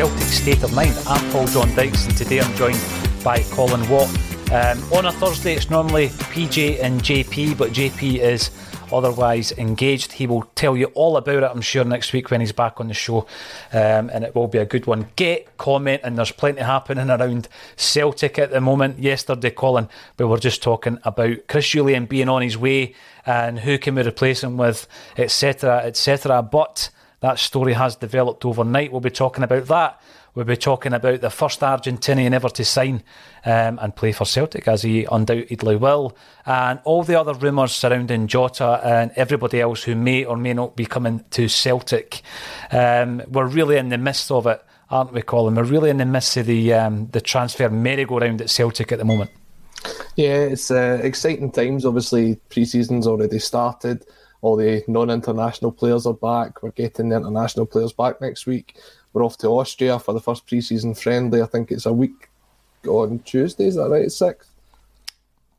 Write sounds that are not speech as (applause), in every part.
Celtic State of Mind. I'm Paul John Dykes, and today I'm joined by Colin Watt. Um, on a Thursday, it's normally PJ and JP, but JP is otherwise engaged. He will tell you all about it, I'm sure, next week when he's back on the show, um, and it will be a good one. Get, comment, and there's plenty happening around Celtic at the moment. Yesterday, Colin, we were just talking about Chris Jullien being on his way and who can we replace him with, etc., etc. But that story has developed overnight. We'll be talking about that. We'll be talking about the first Argentinian ever to sign um, and play for Celtic, as he undoubtedly will, and all the other rumours surrounding Jota and everybody else who may or may not be coming to Celtic. Um, we're really in the midst of it, aren't we, Colin? We're really in the midst of the um, the transfer merry-go-round at Celtic at the moment. Yeah, it's uh, exciting times. Obviously, pre-season's already started. All the non-international players are back. We're getting the international players back next week. We're off to Austria for the first pre-season friendly. I think it's a week on Tuesday. Is that right? Sixth,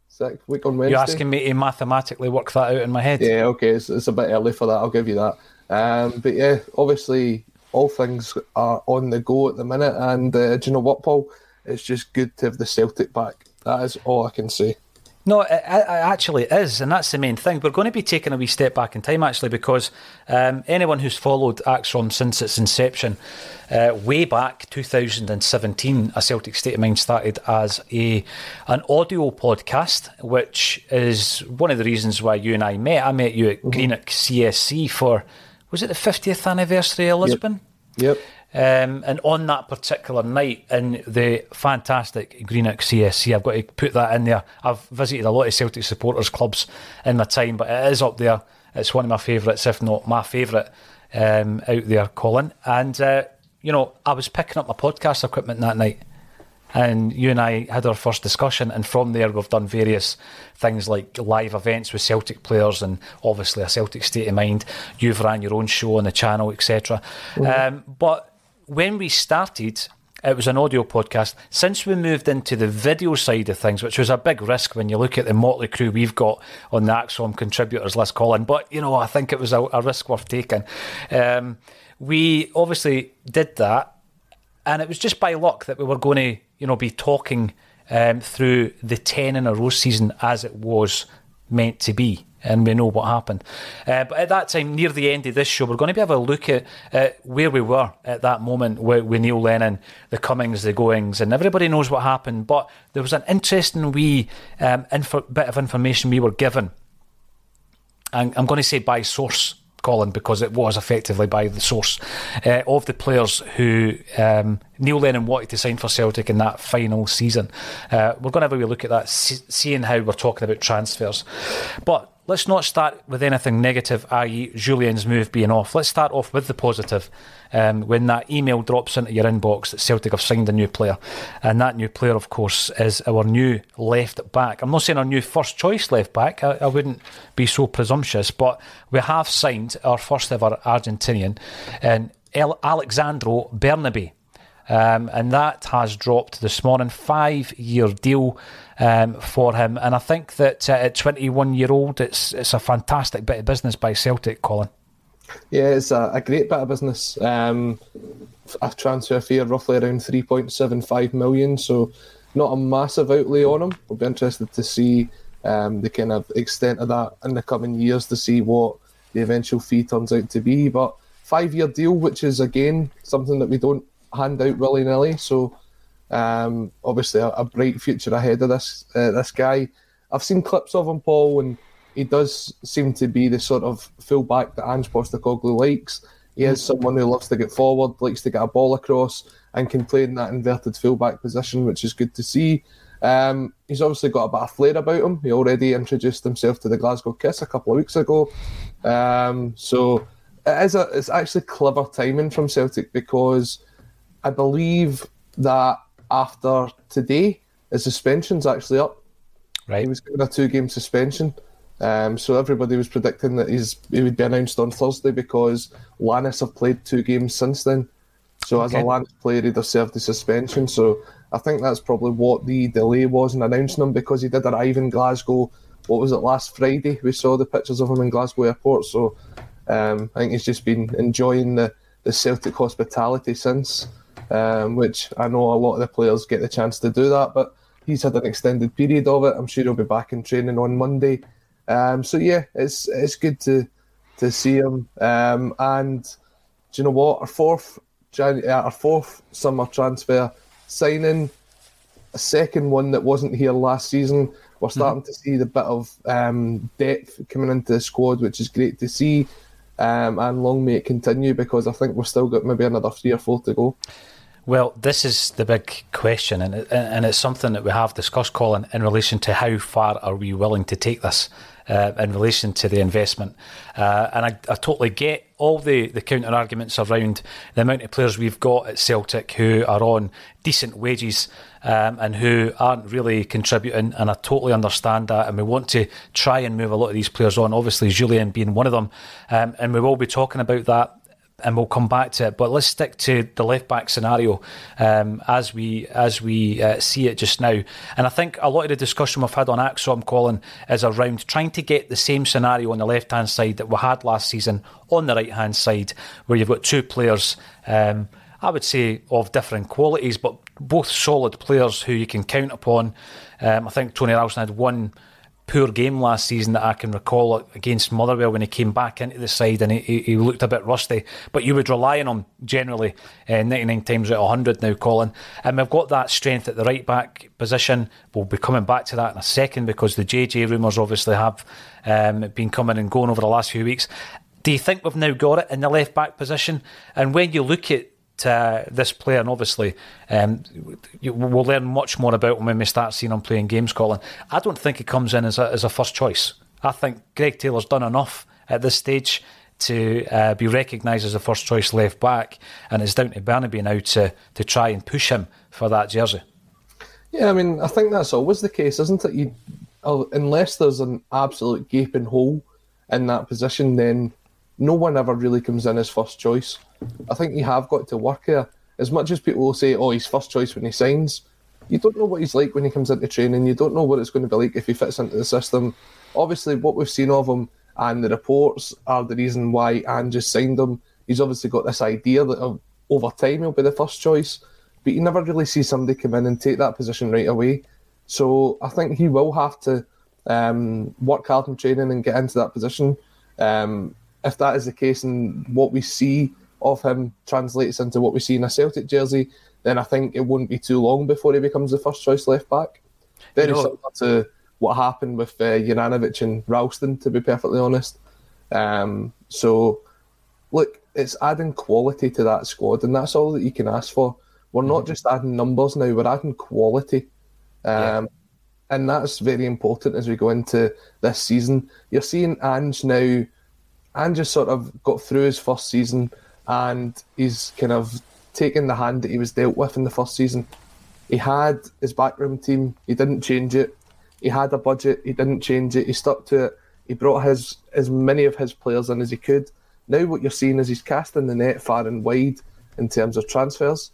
sixth week on Wednesday. You're asking me to mathematically work that out in my head. Yeah, okay. It's, it's a bit early for that. I'll give you that. Um, but yeah, obviously, all things are on the go at the minute. And uh, do you know what, Paul? It's just good to have the Celtic back. That is all I can say. No, it, it actually is, and that's the main thing. We're going to be taking a wee step back in time, actually, because um, anyone who's followed ACSOM since its inception, uh, way back 2017, a Celtic State of Mind started as a an audio podcast, which is one of the reasons why you and I met. I met you at Greenock CSC for was it the 50th anniversary of Lisbon? Yep. Um, and on that particular night in the fantastic Greenock CSC, I've got to put that in there. I've visited a lot of Celtic supporters clubs in my time, but it is up there. It's one of my favourites, if not my favourite, um, out there, Colin. And, uh, you know, I was picking up my podcast equipment that night. And you and I had our first discussion, and from there we've done various things like live events with Celtic players, and obviously a Celtic state of mind. You've ran your own show on the channel, etc. Um, but when we started, it was an audio podcast. Since we moved into the video side of things, which was a big risk when you look at the motley crew we've got on the ACSOM contributors list, Colin, but you know, I think it was a, a risk worth taking. Um, we obviously did that, and it was just by luck that we were going to, you know, be talking um, through the 10 in a row season as it was meant to be and we know what happened. Uh, but at that time, near the end of this show, we're going to be able to look at, where we were at that moment with, with, Neil Lennon, the comings, the goings, and everybody knows what happened. But there was an interesting wee um, bit of information we were given. And I'm going to say by source, Colin, because it was effectively by the source uh, of the players who um, Neil Lennon wanted to sign for Celtic in that final season. Uh, we're going to have a wee look at that, seeing how we're talking about transfers. But let's not start with anything negative, i.e., Jullien's move being off. Let's start off with the positive. Um, when that email drops into your inbox that Celtic have signed a new player, and that new player, of course, is our new left back. I'm not saying our new first choice left back. I, I wouldn't be so presumptuous, but we have signed our first ever Argentinian, and El- Alexandro Bernabei. Um, and that has dropped this morning. Five year deal um, for him. And I think that uh, at 21 year old, it's, it's a fantastic bit of business by Celtic, Colin. Yeah, it's a, a great bit of business. Um, a transfer fee of roughly around 3.75 million. So not a massive outlay on him. We'll be interested to see um, the kind of extent of that in the coming years to see what the eventual fee turns out to be. But five year deal, which is again something that we don't hand out willy nilly. So um, obviously a, a, bright future ahead of this uh, this guy. I've seen clips of him, Paul, and he does seem to be the sort of fullback that Ange Postecoglou likes. He is someone who loves to get forward, likes to get a ball across, and can play in that inverted fullback position, which is good to see. Um, he's obviously got a bit of flair about him. He already introduced himself to the Glasgow Kiss a couple of weeks ago. Um, so it is a, it's actually clever timing from Celtic because I believe that after today, his suspension's actually up. Right. He was given a two game suspension. Um, so everybody was predicting that he's he would be announced on Thursday because Lanús have played two games since then. So okay. as a Lanús player, he'd have served the suspension. So I think that's probably what the delay was in announcing him because he did arrive in Glasgow. What was it last Friday? We saw the pictures of him in Glasgow Airport. So um, I think he's just been enjoying the, the Celtic hospitality since um, which I know a lot of the players get the chance to do that, but he's had an extended period of it. I'm sure he'll be back in training on Monday. Um, so yeah, it's it's good to to see him. Um, and do you know what? Our fourth Jan- uh, our fourth summer transfer signing, a second one that wasn't here last season. We're mm-hmm. starting mm-hmm. to see the bit of um, depth coming into the squad, which is great to see. Um, and long may it continue because I think we've still got maybe another three or four to go. Well, this is the big question, and it, and it's something that we have discussed, Colin, in relation to how far are we willing to take this uh, in relation to the investment. Uh, and I, I, totally get all the, the counter arguments around the amount of players we've got at Celtic who are on decent wages um, and who aren't really contributing. And I totally understand that. And we want to try and move a lot of these players on, obviously, Jullien being one of them. Um, and we will be talking about that and we'll come back to it. But let's stick to the left back scenario um, as we as we uh, see it just now. And I think a lot of the discussion we've had on ACSOM, Colin, is around trying to get the same scenario on the left hand side that we had last season on the right hand side, where you've got two players. Um, I would say of different qualities, but both solid players who you can count upon. Um, I think Tony Ralston had one poor game last season that I can recall against Motherwell when he came back into the side and he, he looked a bit rusty. But you would rely on him generally uh, 99 times out of 100 now, Colin. And we've got that strength at the right back position. We'll be coming back to that in a second because the JJ rumours obviously have um, been coming and going over the last few weeks. Do you think we've now got it in the left back position? And when you look at uh, this player, and obviously um, we'll learn much more about him when we start seeing him playing games, Colin. I don't think he comes in as a, as a first choice. I think Greg Taylor's done enough at this stage to uh, be recognised as a first choice left back, and it's down to Bernabei now to, to try and push him for that jersey. Yeah, I mean, I think that's always the case, isn't it? You, uh, unless there's an absolute gaping hole in that position, then no one ever really comes in as first choice. I think you have got to work here. As much as people will say, oh, he's first choice when he signs, you don't know what he's like when he comes into training. You don't know what it's going to be like if he fits into the system. Obviously, what we've seen of him and the reports are the reason why Ange just signed him. He's obviously got this idea that uh, over time he'll be the first choice, but you never really see somebody come in and take that position right away. So I think he will have to um, work hard in training and get into that position. Um, if that is the case and what we see of him translates into what we see in a Celtic jersey, then I think it wouldn't be too long before he becomes the first choice left back. Very you know, similar to what happened with uh, Juranovic and Ralston, to be perfectly honest. Um, so, look, it's adding quality to that squad, and that's all that you can ask for. We're not mm-hmm. just adding numbers now; we're adding quality, um, yeah. and that's very important as we go into this season. You're seeing Ange now. Ange just sort of got through his first season, and he's kind of taken the hand that he was dealt with in the first season. He had his backroom team. He didn't change it. He had a budget. He didn't change it. He stuck to it. He brought his as many of his players in as he could. Now what you're seeing is he's casting the net far and wide in terms of transfers,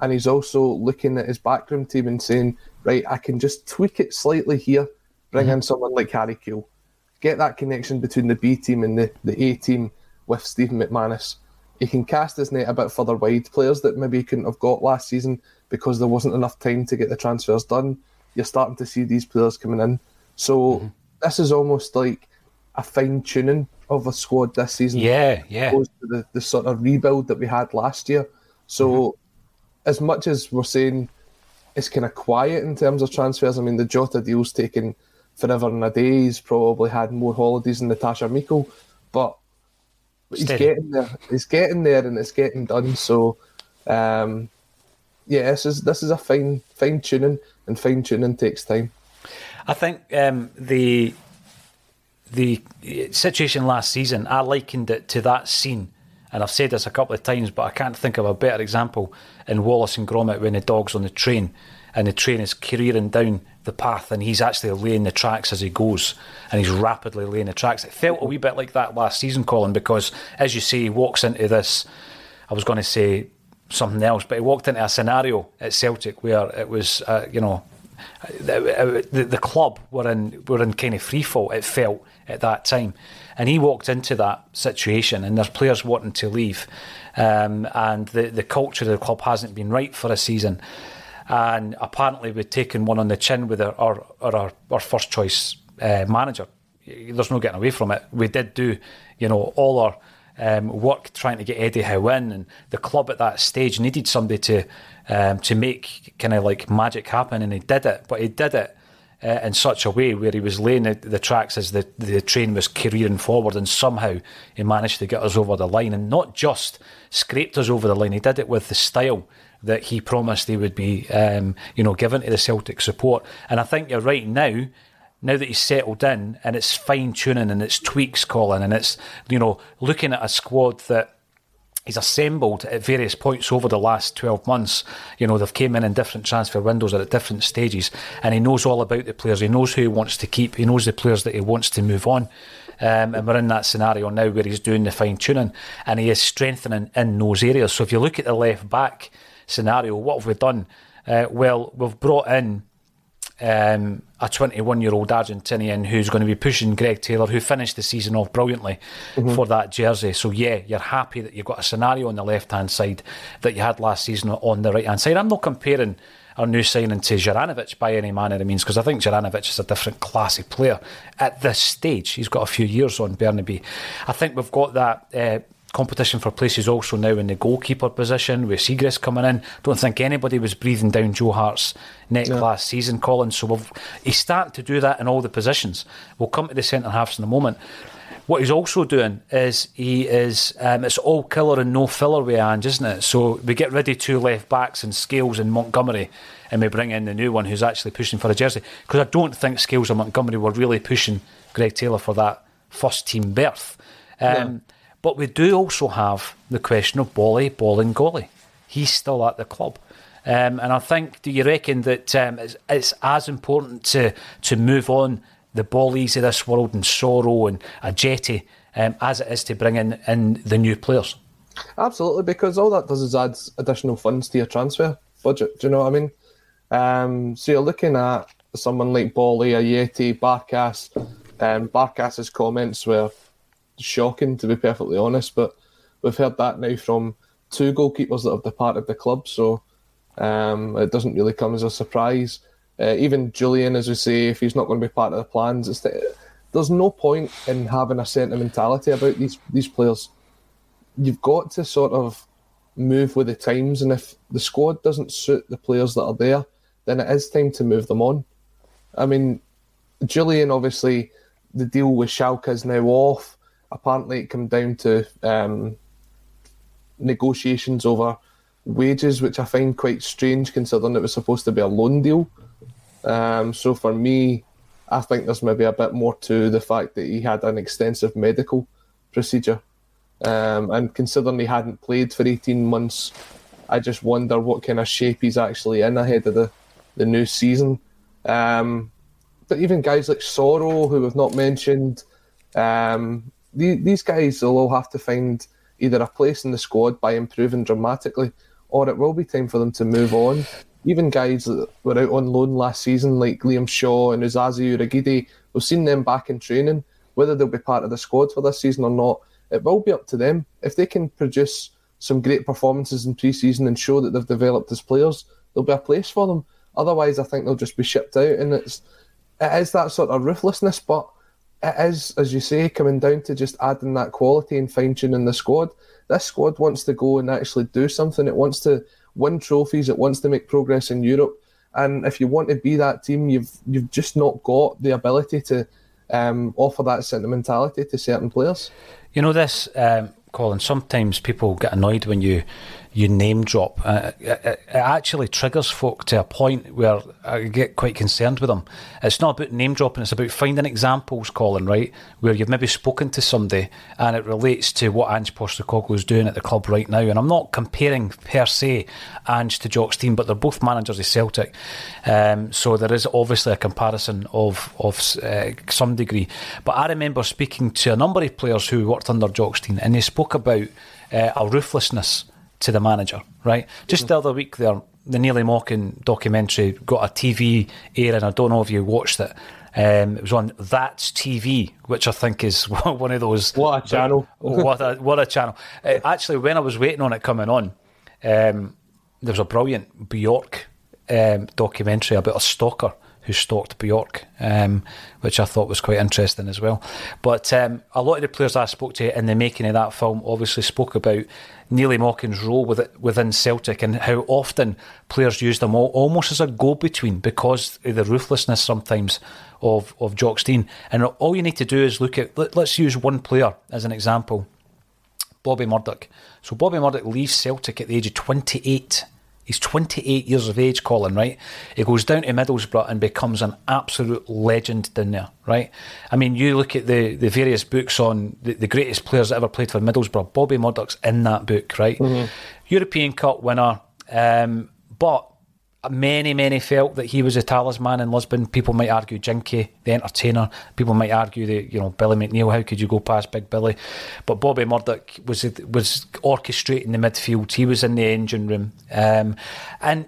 and he's also looking at his backroom team and saying, right, I can just tweak it slightly here, bring mm-hmm. in someone like Harry Kewell, get that connection between the B team and the, the A team with Stephen McManus. He can cast his net a bit further wide. Players that maybe he couldn't have got last season because there wasn't enough time to get the transfers done you're starting to see these players coming in. So mm-hmm. this is almost like a fine tuning of a squad this season. Yeah, yeah. The, the sort of rebuild that we had last year. So mm-hmm. as much as we're saying it's kind of quiet in terms of transfers, I mean the Jota deal's taken forever and a day. He's probably had more holidays than Natasha Miko, but he's getting there. He's getting there, and it's getting done. So, um, yeah, this is this is a fine fine tuning and fine tuning takes time. I think um, the the situation last season, I likened it to that scene, and I've said this a couple of times, but I can't think of a better example in Wallace and Gromit when the dog's on the train and the train is careering down the path and he's actually laying the tracks as he goes and he's rapidly laying the tracks. It felt a wee bit like that last season, Colin, because as you say, he walks into this, I was going to say something else. But he walked into a scenario at Celtic where it was, uh, you know, the, the, club were in were in kind of free fall. It felt at that time, and he walked into that situation, and there's players wanting to leave, um, and the the culture of the club hasn't been right for a season. And apparently, we'd taken one on the chin with our our, our, our first choice uh, manager. There's no getting away from it. We did do, you know, all our um, work trying to get Eddie Howe in, and the club at that stage needed somebody to um, to make kind of like magic happen, and he did it. But he did it uh, in such a way where he was laying the, the, tracks as the the train was careering forward, and somehow he managed to get us over the line, and not just scraped us over the line. He did it with the style that he promised they would be, um, you know, given to the Celtic support. And I think you're right now now that he's settled in and it's fine tuning and it's tweaks, Colin, and it's, you know, looking at a squad that he's assembled at various points over the last 12 months. You know, they've came in in different transfer windows at different stages, and he knows all about the players. He knows who he wants to keep. He knows the players that he wants to move on. Um, and we're in that scenario now where he's doing the fine tuning and he is strengthening in those areas. So if you look at the left back scenario, what have we done? Uh, well, we've brought in um, a 21 year old Argentinian who's going to be pushing Greg Taylor, who finished the season off brilliantly mm-hmm. for that jersey. So, yeah, you're happy that you've got a scenario on the left hand side that you had last season on the right hand side. I'm not comparing our new signing to Juranovic by any manner of means because I think Juranovic is a different classy player at this stage. He's got a few years on Bernabei. I think we've got that. Uh, competition for places also now in the goalkeeper position with Siegrist coming in. Don't think anybody was breathing down Joe Hart's neck last season, Colin. So we've, he's starting to do that in all the positions. We'll come to the centre halves in a moment. what he's also doing is he is um, it's all killer and no filler with Ange, isn't it? So we get rid of two left backs and Scales and Montgomery, and we bring in the new one who's actually pushing for a jersey. Because I don't think Scales or Montgomery were really pushing Greg Taylor for that first team berth. Um, But we do also have the question of Bolly, Bolingoli. He's still at the club. Um, and I think, do you reckon that um, it's, it's as important to to move on the Bollies of this world and Soro and Ajeti um, as it is to bring in, in the new players? Absolutely, because all that does is add additional funds to your transfer budget. Do you know what I mean? Um, so you're looking at someone like Bolly, Ajeti, Barkas. Um, Barkas's comments were shocking, to be perfectly honest, but we've heard that now from two goalkeepers that have departed the club, so um, it doesn't really come as a surprise. Uh, even Jullien, as we say, if he's not going to be part of the plans, the, there's no point in having a sentimentality about these these players. You've got to sort of move with the times, and if the squad doesn't suit the players that are there, then it is time to move them on. I mean, Jullien, obviously, the deal with Schalke is now off. Apparently, it came down to um, negotiations over wages, which I find quite strange considering it was supposed to be a loan deal. Um, so for me, I think there's maybe a bit more to the fact that he had an extensive medical procedure. Um, and considering he hadn't played for 18 months, I just wonder what kind of shape he's actually in ahead of the, the new season. Um, but even guys like Soro, who we've not mentioned, um, the, these guys will all have to find either a place in the squad by improving dramatically, or it will be time for them to move on. Even guys that were out on loan last season, like Liam Shaw and Osaze Urhoghide, we've seen them back in training. Whether they'll be part of the squad for this season or not, it will be up to them. If they can produce some great performances in pre-season and show that they've developed as players, there'll be a place for them. Otherwise, I think they'll just be shipped out, and it's it is that sort of ruthlessness, but it is, as you say, coming down to just adding that quality and fine tuning the squad. This squad wants to go and actually do something. It wants to win trophies. It wants to make progress in Europe. And if you want to be that team, you've you've just not got the ability to um, offer that sentimentality to certain players. You know this, um, Colin. Sometimes people get annoyed when you you name drop. Uh, it, it actually triggers folk to a point where I get quite concerned with them. It's not about name dropping, it's about finding examples, Colin, right? Where you've maybe spoken to somebody and it relates to what Ange Postecoglou is doing at the club right now. And I'm not comparing per se Ange to Jock Stein, but they're both managers of Celtic. Um, so there is obviously a comparison of, of uh, some degree. But I remember speaking to a number of players who worked under Jock Stein and they spoke about uh, a ruthlessness to the manager, right? Just the other week there, the Neilly Mochan documentary got a TV airing. I don't know if you watched it. Um, it was on That's TV, which I think is (laughs) one of those. What a channel. (laughs) what a what a channel! Uh, actually, when I was waiting on it coming on, um, there was a brilliant Bjork um, documentary about a stalker who stalked Bjork, um, which I thought was quite interesting as well. But um, a lot of the players I spoke to in the making of that film obviously spoke about Neilly Mochan's role with within Celtic and how often players use them almost as a go-between because of the ruthlessness sometimes of of Jock Stein. And all you need to do is look at. Let, let's use one player as an example. Bobby Murdoch. So Bobby Murdoch leaves Celtic at the age of 28. He's 28 years of age, Colin, right? He goes down to Middlesbrough and becomes an absolute legend down there, right? I mean, you look at the, the various books on the, the greatest players that ever played for Middlesbrough. Bobby Murdoch's in that book, right? European Cup winner. Um, but many, many felt that he was a talisman in Lisbon. People might argue Jinky, the entertainer. People might argue that you know Billy McNeill. How could you go past Big Billy? But Bobby Murdoch was was orchestrating the midfield. He was in the engine room, um, and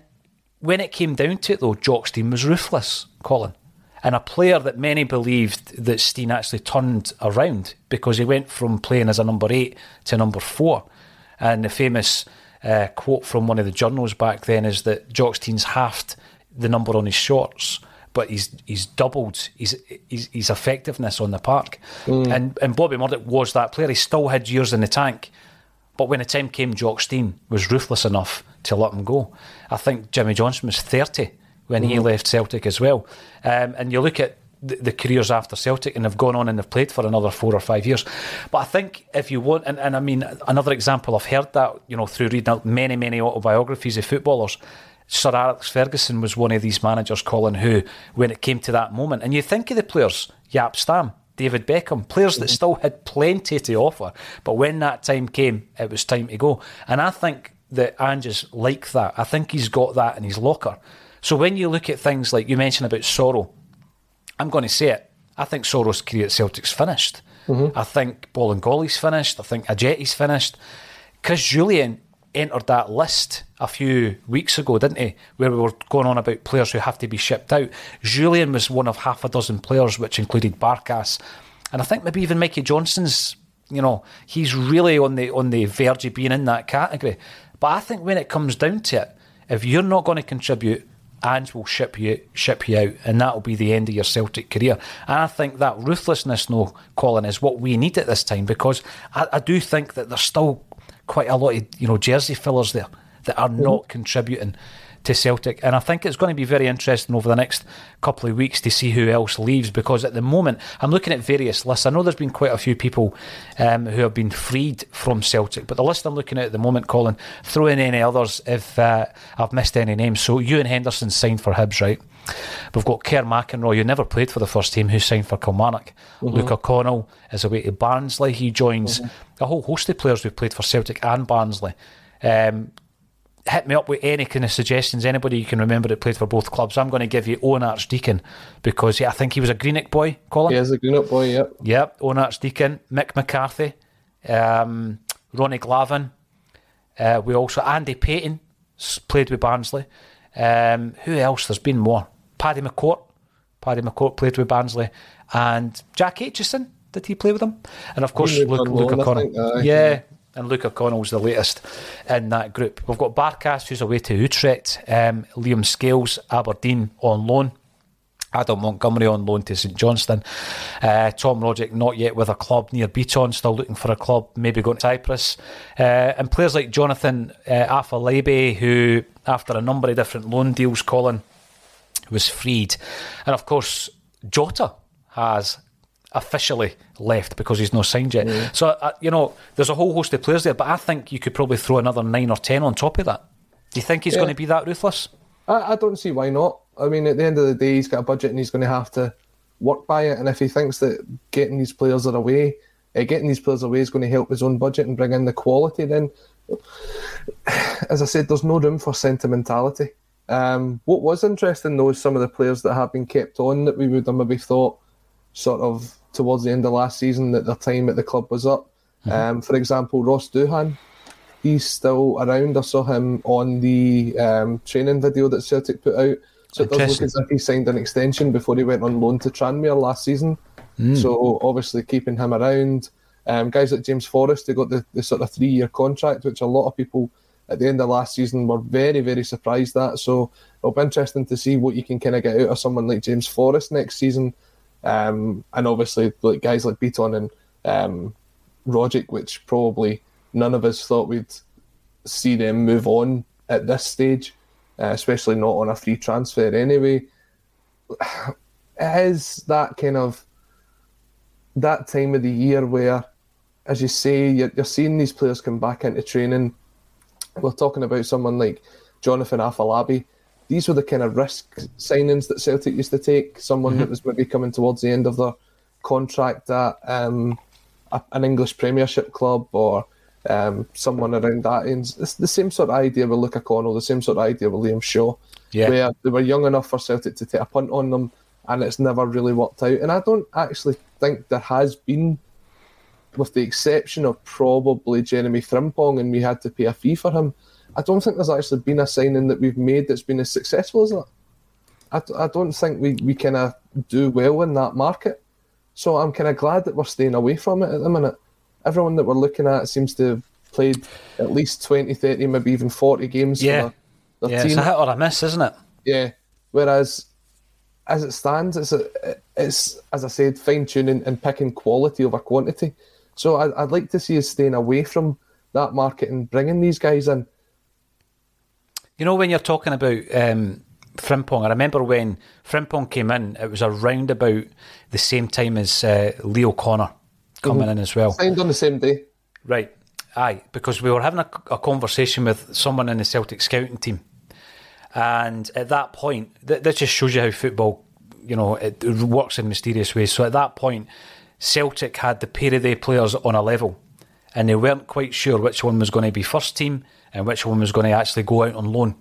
when it came down to it, though, Jock Stein was ruthless, Colin. And a player that many believed that Stein actually turned around because he went from playing as a number eight to number four. And the famous uh, quote from one of the journals back then is that Jock Stein's halved the number on his shorts, but he's he's doubled his his, his effectiveness on the park. And and Bobby Murdoch was that player. He still had years in the tank, but when the time came, Jock Stein was ruthless enough to let him go. I think Jimmy Johnstone was thirty when he left Celtic as well. Um, and you look at the, the careers after Celtic and have gone on and have played for another four or five years. But I think if you want, and, and I mean, another example, I've heard that, you know, through reading out many, many autobiographies of footballers. Sir Alex Ferguson was one of these managers, Colin, who, when it came to that moment, and you think of the players, Jaap Stam, David Beckham, players that mm-hmm. still had plenty to offer, but when that time came, it was time to go. And I think that Ange is like that. I think he's got that in his locker. So when you look at things like you mentioned about Soro, I'm going to say it. I think Soro's career at Celtic's finished. Mm-hmm. I think Bolingoli's finished. I think Ajeti's finished. Chris Jullien entered that list a few weeks ago, didn't he? Where we were going on about players who have to be shipped out. Jullien was one of half a dozen players, which included Barkas, and I think maybe even Mikey Johnston's. You know, he's really on the on the verge of being in that category. But I think when it comes down to it, if you're not going to contribute, Ange will ship you ship you out, and that'll be the end of your Celtic career. And I think that ruthlessness, no, Colin, is what we need at this time because I, I do think that there's still quite a lot of you know jersey fillers there that are mm-hmm. not contributing to Celtic. And I think it's going to be very interesting over the next couple of weeks to see who else leaves because at the moment I'm looking at various lists. I know there's been quite a few people um, who have been freed from Celtic, but the list I'm looking at at the moment, Colin, throw in any others if uh, I've missed any names. So Ewan Henderson signed for Hibs, right? We've got Kerr McInroy, who never played for the first team, who signed for Kilmarnock. Luca Connell is away to Barnsley. He joins a whole host of players who've played for Celtic and Barnsley. Um, hit me up with any kind of suggestions. Anybody you can remember that played for both clubs. I'm going to give you Owen Archdeacon because yeah, I think he was a Greenock boy, Colin. He is a Greenock boy, yep. Yep, Owen Archdeacon, Mick McCarthy, um, Ronnie Glavin. Uh, we also Andy Payton played with Barnsley. Um, who else? There's been more. Paddy McCourt. Paddy McCourt played with Barnsley, and Jack Aitchison. Did he play with them? And of course, Luke, Luke loan, I O'Connell. think, aye. yeah, and Luca Connell's the latest in that group. We've got Barkas, who's away to Utrecht. Um, Liam Scales, Aberdeen on loan. Adam Montgomery on loan to St Johnstone. Uh, Tom Rogic not yet with a club Nir Bitton, still looking for a club, maybe going to Cyprus. Uh, and players like Jonathan uh, who after a number of different loan deals, Colin was freed. And of course, Jota has officially left because he's not signed yet. So, uh, you know, there's a whole host of players there, but I think you could probably throw another nine or ten on top of that. Do you think he's Yeah. going to be that ruthless? I, I don't see why not. I mean, at the end of the day, he's got a budget and he's going to have to work by it. And if he thinks that getting these players are away, uh, getting these players away is going to help his own budget and bring in the quality, then, as I said, there's no room for sentimentality. Um, what was interesting though is some of the players that have been kept on that we would have maybe thought sort of towards the end of last season that their time at the club was up. Um, for example, Ross Doohan, he's still around. I saw him on the um, training video that Celtic put out. So it does look as if he signed an extension before he went on loan to Tranmere last season. So obviously keeping him around. Um, guys like James Forrest, they got the, the sort of three year contract, which a lot of people at the end of last season were very, very surprised at. So it'll be interesting to see what you can kind of get out of someone like James Forrest next season. Um, and obviously, like guys like Bitton and um, Rogic, which probably none of us thought we'd see them move on at this stage, uh, especially not on a free transfer anyway. It (sighs) is that kind of that time of the year where, as you say, you're, you're seeing these players come back into training. We're talking about someone like Jonathan Afolabi. These were the kind of risk signings that Celtic used to take. Someone that was maybe coming towards the end of their contract at um, a, an English Premiership club or um, someone around that end. It's the same sort of idea with Luca Connell, the same sort of idea with Liam Shaw, Yeah. where they were young enough for Celtic to take a punt on them, and it's never really worked out. And I don't actually think there has been, with the exception of probably Jeremy Frimpong, and we had to pay a fee for him. I don't think there's actually been a signing that we've made that's been as successful as that. I don't think we, we kind of do well in that market. So I'm kind of glad that we're staying away from it at the minute. Everyone that we're looking at seems to have played at least 20, 30, maybe even 40 games Yeah. for their, their Yeah, it's a hit or a miss, isn't it? Yeah. Whereas, as it stands, it's a, it's as I said, fine tuning and picking quality over quantity. So I, I'd like to see us staying away from that market and bringing these guys in. You know, when you're talking about um, Frimpong. I remember when Frimpong came in, it was around about the same time as uh, Lee O'Connor coming mm-hmm. in as well. Signed on the same day. Right. Aye, because we were having a, a, conversation with someone in the Celtic scouting team, and at that point, th- that just shows you how football, you know, it, it works in mysterious ways. So at that point, Celtic had the pair of their players on a level, and they weren't quite sure which one was going to be first team and which one was going to actually go out on loan.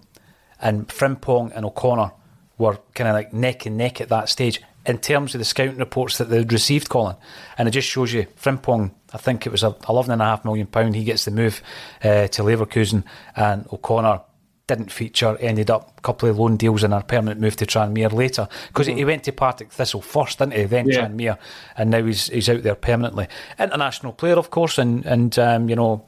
And Frimpong and O'Connor were kind of like neck and neck at that stage in terms of the scouting reports that they'd received, Colin. And it just shows you Frimpong, I think it was a £11.5 million, he gets the move uh, to Leverkusen, and O'Connor didn't feature, ended up a couple of loan deals and a permanent move to Tranmere later. Because mm-hmm. he went to Partick Thistle first, didn't he? Then yeah. Tranmere, and now he's he's out there permanently. International player, of course, and, and um, you know,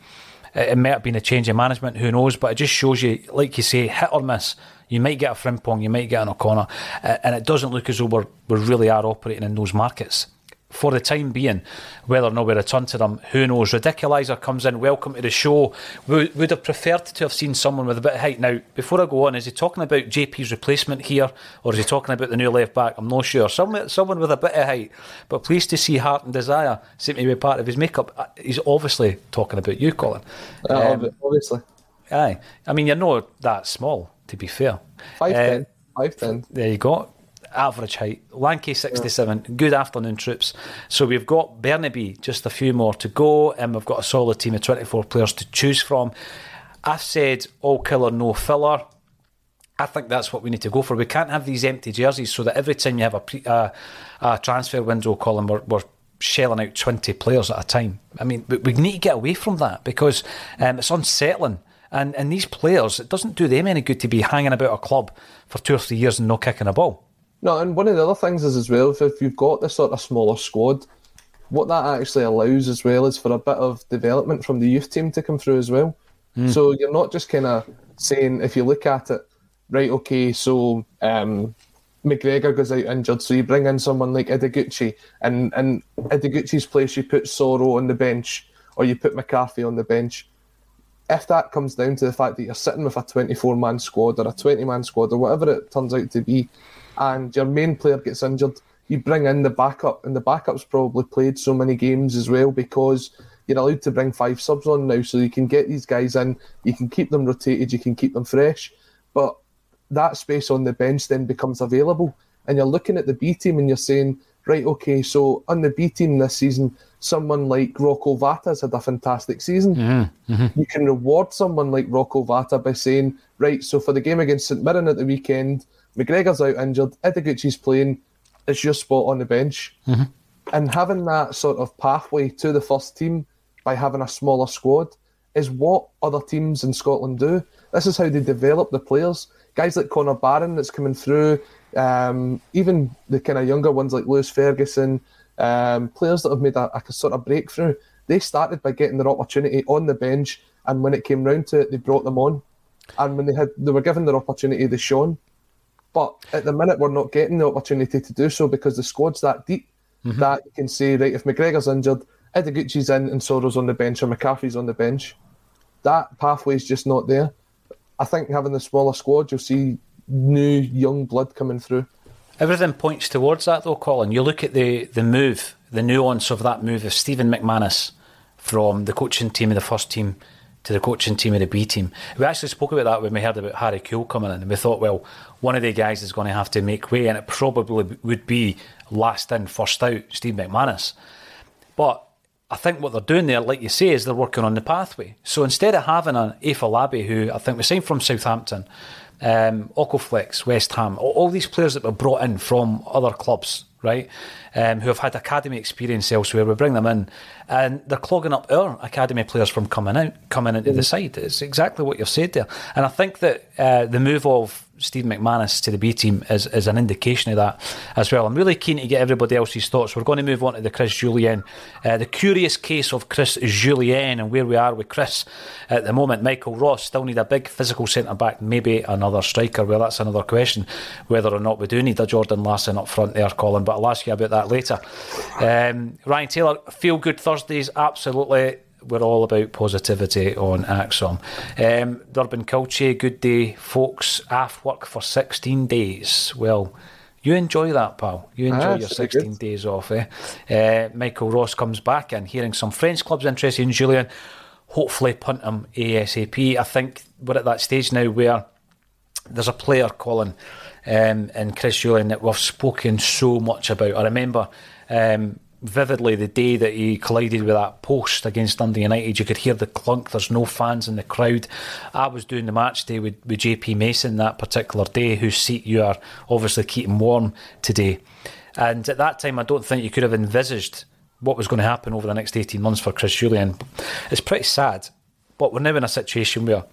it might have been a change of management, who knows? But it just shows you, like you say, hit or miss. You might get a Frimpong, you might get an O'Connor, and it doesn't look as though we're, we really are operating in those markets for the time being. Whether or not we return to them, who knows? Ridiculizer comes in, welcome to the show. Would, would have preferred to have seen someone with a bit of height. Now, before I go on, is he talking about JP's replacement here, or is he talking about the new left back? I'm not sure. Someone, someone with a bit of height, but pleased to see Heart and Desire seem to be part of his makeup. Uh, he's obviously talking about you, Colin. Uh, um, obviously. Aye. I mean, you're not that small, to be fair. 5'10. Uh, 5'10. There you go average height. Lanky 67, yeah. good afternoon troops. So we've got Bernabei, just a few more to go, and we've got a solid team of 24 players to choose from. I've said all killer, no filler. I think that's what we need to go for. We can't have these empty jerseys so that every time you have a, pre, uh, a transfer window, Colin, we're, we're, shelling out 20 players at a time. I mean, we, we need to get away from that because um, it's unsettling. And, and these players, it doesn't do them any good to be hanging about a club for two or three years and not kicking a ball. No, and one of the other things is as well, if you've got this sort of smaller squad, what that actually allows as well is for a bit of development from the youth team to come through as well. Mm. So you're not just kind of saying, if you look at it, right, okay, so um, McGregor goes out injured, so you bring in someone like Ideguchi, and in Ideguchi's place you put Soro on the bench, or you put McCarthy on the bench. If that comes down to the fact that you're sitting with a 24 man squad or a 20 man squad or whatever it turns out to be, and your main player gets injured, you bring in the backup, and the backup's probably played so many games as well because you're allowed to bring five subs on now, so you can get these guys in, you can keep them rotated, you can keep them fresh, but that space on the bench then becomes available, and you're looking at the B team and you're saying, right, okay, so on the B team this season, someone like Rocco Vata's had a fantastic season. Mm-hmm. Mm-hmm. You can reward someone like Rocco Vata by saying, right, so for the game against St Mirren at the weekend, McGregor's out injured, Ideguchi's playing, it's your spot on the bench. Mm-hmm. And having that sort of pathway to the first team by having a smaller squad is what other teams in Scotland do. This is how they develop the players. Guys like Connor Barron that's coming through, um, even the kind of younger ones like Lewis Ferguson, um, players that have made a, a, sort of breakthrough. They started by getting their opportunity on the bench, and when it came round to it, they brought them on. And when they had, they were given their opportunity, they shone. But at the minute, we're not getting the opportunity to do so because the squad's that deep mm-hmm. that you can say, right, if McGregor's injured, Ideguchi's in and Soro's on the bench or McCarthy's on the bench. That pathway's just not there. I think having the smaller squad, you'll see new young blood coming through. Everything points towards that, though, Colin. You look at the, the move, the nuance of that move of Stephen McManus from the coaching team of the first team to the coaching team of the B team. We actually spoke about that when we heard about Harry Kewell coming in, and we thought, well, one of the guys is going to have to make way, and it probably would be last in, first out, Steve McManus. But I think what they're doing there, like you say, is they're working on the pathway. So instead of having an Afolabi, who I think was signed from Southampton, um, Okoflex, West Ham, all, these players that were brought in from other clubs, right, um, who have had academy experience elsewhere, we bring them in, and they're clogging up our academy players from coming out, coming into the side. It's exactly what you've said there, and I think that uh, the move of Steve McManus to the B team is, is an indication of that as well. I'm really keen to get everybody else's thoughts. We're going to move on to the Chris Jullien, uh, the curious case of Chris Jullien and where we are with Chris at the moment. Michael Ross still need a big physical centre back, maybe another striker. Well, that's another question whether or not we do need a Jordan Larsson up front there, Colin. But I'll ask you about that later. Um, Ryan Taylor, feel good Thursdays, absolutely we're all about positivity on ACSOM. Um, Durban Culture, good day, folks. Off work for 16 days. Well, you enjoy that, pal. You enjoy Ah, your 16 good. days off, eh? Uh, Michael Ross comes back and hearing some French clubs interested in Jullien. Hopefully, punt him ASAP. I think we're at that stage now where there's a player, Colin, um, and Chris Jullien that we've spoken so much about. I remember um, vividly the day that he collided with that post against Dundee United. You could hear the clunk. There's no fans in the crowd. I was doing the match day with, with JP Mason that particular day, whose seat you are obviously keeping warm today. And at that time, I don't think you could have envisaged what was going to happen over the next 18 months for Chris Jullien. It's pretty sad, but we're now in a situation where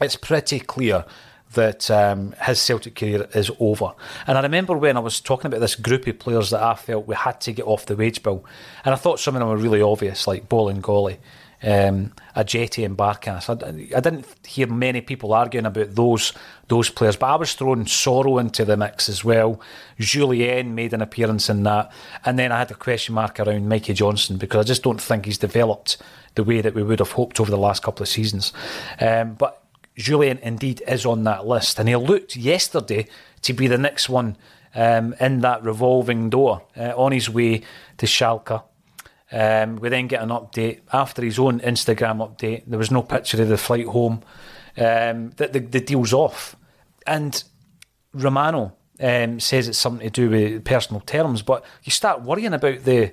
it's pretty clear that um, his Celtic career is over. And I remember when I was talking about this group of players that I felt we had to get off the wage bill, and I thought some of them were really obvious, like Bolingoli, um, Ajeti and Barkas. I, I didn't hear many people arguing about those those players, but I was throwing Soro into the mix as well. Jullien made an appearance in that, and then I had a question mark around Mikey Johnston because I just don't think he's developed the way that we would have hoped over the last couple of seasons. Um, but Jullien indeed is on that list, and he looked yesterday to be the next one um, in that revolving door uh, on his way to Schalke. Um, we then get an update after his own Instagram update. There was no picture of the flight home. Um, that the, the deal's off, and Romano um, says it's something to do with personal terms. But you start worrying about the,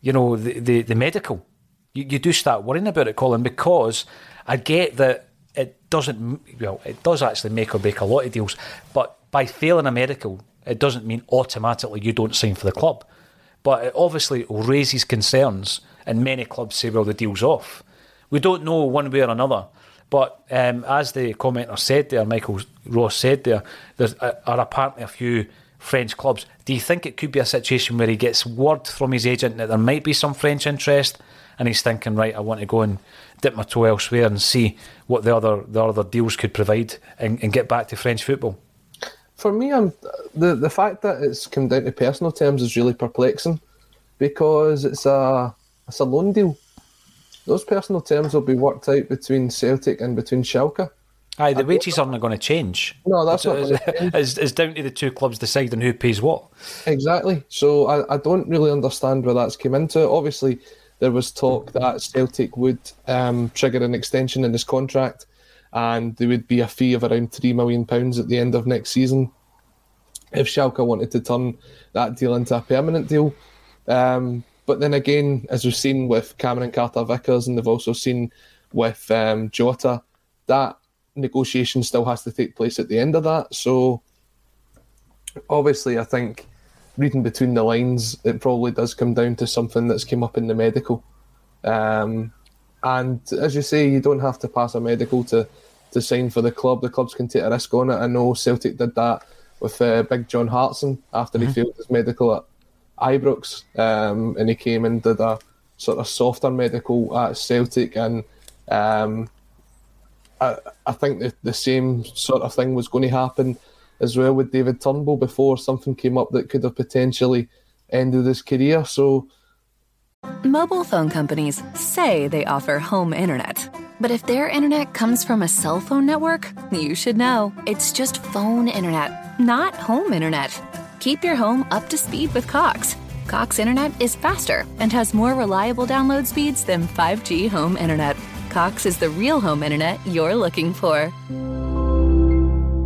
you know, the the, the medical. You, you do start worrying about it, Colin, because I get that it doesn't. Well, it does actually make or break a lot of deals, but by failing a medical, it doesn't mean automatically you don't sign for the club. But it obviously raises concerns, and many clubs say, well, the deal's off. We don't know one way or another. But um, as the commenter said there, Michael Ross said there, there are apparently a few French clubs. Do you think it could be a situation where he gets word from his agent that there might be some French interest, and he's thinking, right, I want to go and dip my toe elsewhere and see what the other the other deals could provide, and, and get back to French football? For me, I'm the the fact that it's come down to personal terms is really perplexing because it's a it's a loan deal. Those personal terms will be worked out between Celtic and between Schalke. Aye, the wages aren't going to change. No, that's not it's, gonna (laughs) it's, it's down to the two clubs deciding who pays what. Exactly. So I, I don't really understand where that's came into. Obviously, there was talk that Celtic would um, trigger an extension in his contract, and there would be a fee of around three million pounds at the end of next season if Schalke wanted to turn that deal into a permanent deal. Um, but then again, as we've seen with Cameron Carter Vickers, and they've also seen with um, Jota, that negotiation still has to take place at the end of that. So obviously, I think reading between the lines, it probably does come down to something that's come up in the medical. Um, and as you say, you don't have to pass a medical to, to sign for the club. The clubs can take a risk on it. I know Celtic did that with uh, Big John Hartson after he failed his medical at Ibrox, um, and he came and did a sort of softer medical at Celtic, and um, I, I think the, the same sort of thing was going to happen as well with David Turnbull before something came up that could have potentially ended his career. So Mobile phone companies say they offer home internet. But if their internet comes from a cell phone network, you should know. It's just phone internet, not home internet. Keep your home up to speed with Cox. Cox internet is faster and has more reliable download speeds than 5G home internet. Cox is the real home internet you're looking for.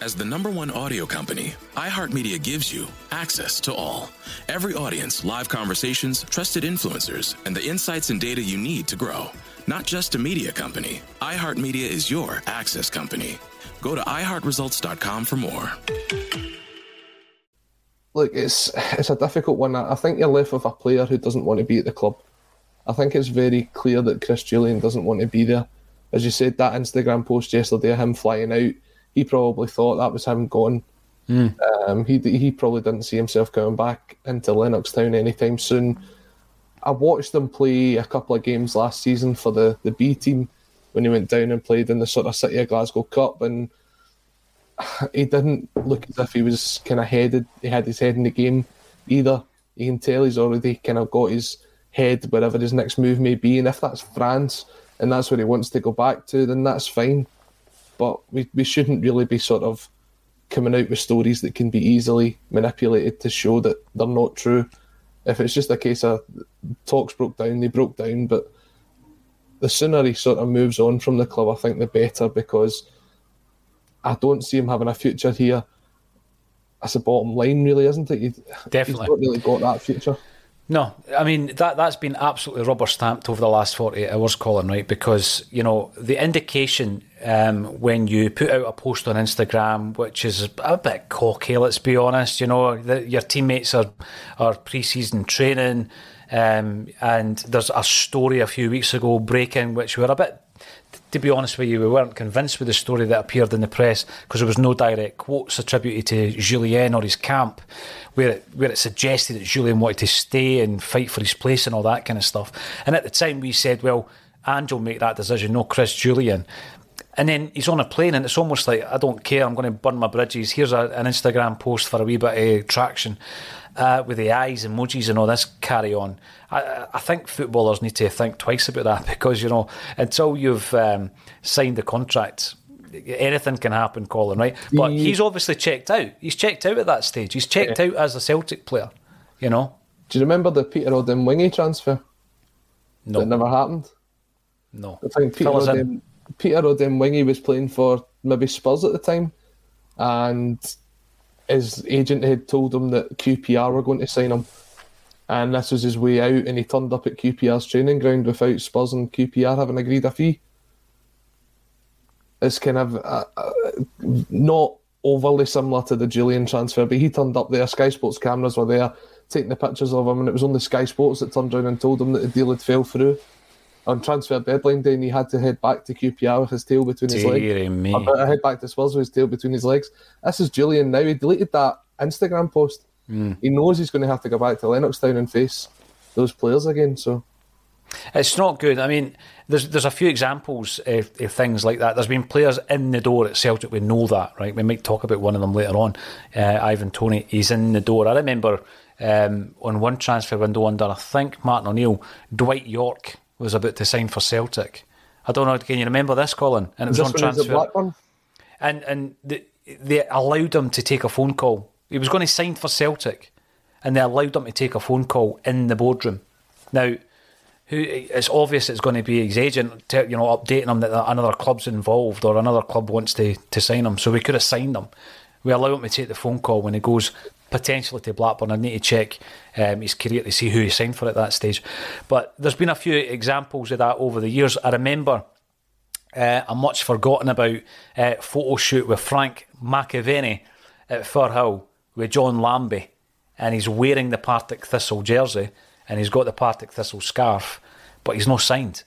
As the number one audio company, iHeartMedia gives you access to all. Every audience, live conversations, trusted influencers, and the insights and data you need to grow. Not just a media company, iHeartMedia is your access company. Go to iHeartResults.com for more. Look, it's it's a difficult one. I think you're left with a player who doesn't want to be at the club. I think it's very clear that Chris Jullien doesn't want to be there. As you said, that Instagram post yesterday, of him flying out, he probably thought that was him gone. Mm. Um, he he probably didn't see himself coming back into Lennoxtown anytime soon. I watched him play a couple of games last season for the, the B team when he went down and played in the sort of City of Glasgow Cup, and (sighs) he didn't look as if he was kind of headed. He had his head in the game either. You can tell he's already kind of got his head wherever his next move may be, and if that's France and that's where he wants to go back to, then that's fine. But we we shouldn't really be sort of coming out with stories that can be easily manipulated to show that they're not true. If it's just a case of talks broke down, they broke down, but the sooner he sort of moves on from the club, I think the better because I don't see him having a future here. That's the bottom line, really, isn't it? You, Definitely. He's not really got that future. No, I mean that that's been absolutely rubber stamped over the last forty eight hours, Colin. Right, because you know the indication um, when you put out a post on Instagram, which is a bit cocky, let's be honest. You know, your teammates are are pre-season training, um, and there's a story a few weeks ago breaking, which we're a bit to be honest with you, we weren't convinced with the story that appeared in the press because there was no direct quotes attributed to Jullien or his camp, where it, where it suggested that Jullien wanted to stay and fight for his place and all that kind of stuff. And at the time, we said, well, Angel make that decision, no Chris Jullien. And then he's on a plane, and it's almost like, I don't care, I'm going to burn my bridges. Here's a, an Instagram post for a wee bit of traction uh, with the eyes, emojis, and all this carry on. I, I, think footballers need to think twice about that (laughs) because, you know, until you've um, signed the contract, anything can happen, Colin, right? But he's obviously checked out. He's checked out at that stage. He's checked yeah. out as a Celtic player, you know. Do you remember the Peter Odemwingie transfer? No. That never happened? No. I think Peter, Odem, Peter Odemwingie was playing for maybe Spurs at the time and his agent had told him that QPR were going to sign him and this was his way out, and he turned up at QPR's training ground without Spurs and QPR having agreed a fee. It's kind of uh, uh, not overly similar to the Jullien transfer, but he turned up there. Sky Sports cameras were there taking the pictures of him, and it was only Sky Sports that turned around and told him that the deal had fell through. On transfer deadline day, and he had to head back to QPR with his tail between his legs. Me. Or head back to Spurs with his tail between his legs. This is Jullien now. He deleted that Instagram post. Mm. He knows he's going to have to go back to Lennox Town and face those players again. So it's not good. I mean, there's there's a few examples of, of, things like that. There's been players in the door at Celtic. We know that, right? We might talk about one of them later on. Uh, Ivan Toney, he's in the door. I remember um, on one transfer window under I think Martin O'Neill, Dwight Yorke was about to sign for Celtic. I don't know. Can you remember this, Colin? And it was on transfer. And and the, they allowed him to take a phone call he was going to sign for Celtic, and they allowed him to take a phone call in the boardroom. Now, who it's obvious it's going to be his agent, you know, updating him that another club's involved or another club wants to, to sign him. So we could have signed him. We allow him to take the phone call when he goes potentially to Blackburn. I need to check um, his career to see who he signed for at that stage. But there's been a few examples of that over the years. I remember uh, a much forgotten about uh, photo shoot with Frank McAvenny at Firhill with John Lambie, and he's wearing the Partick Thistle jersey, and he's got the Partick Thistle scarf, but he's not signed.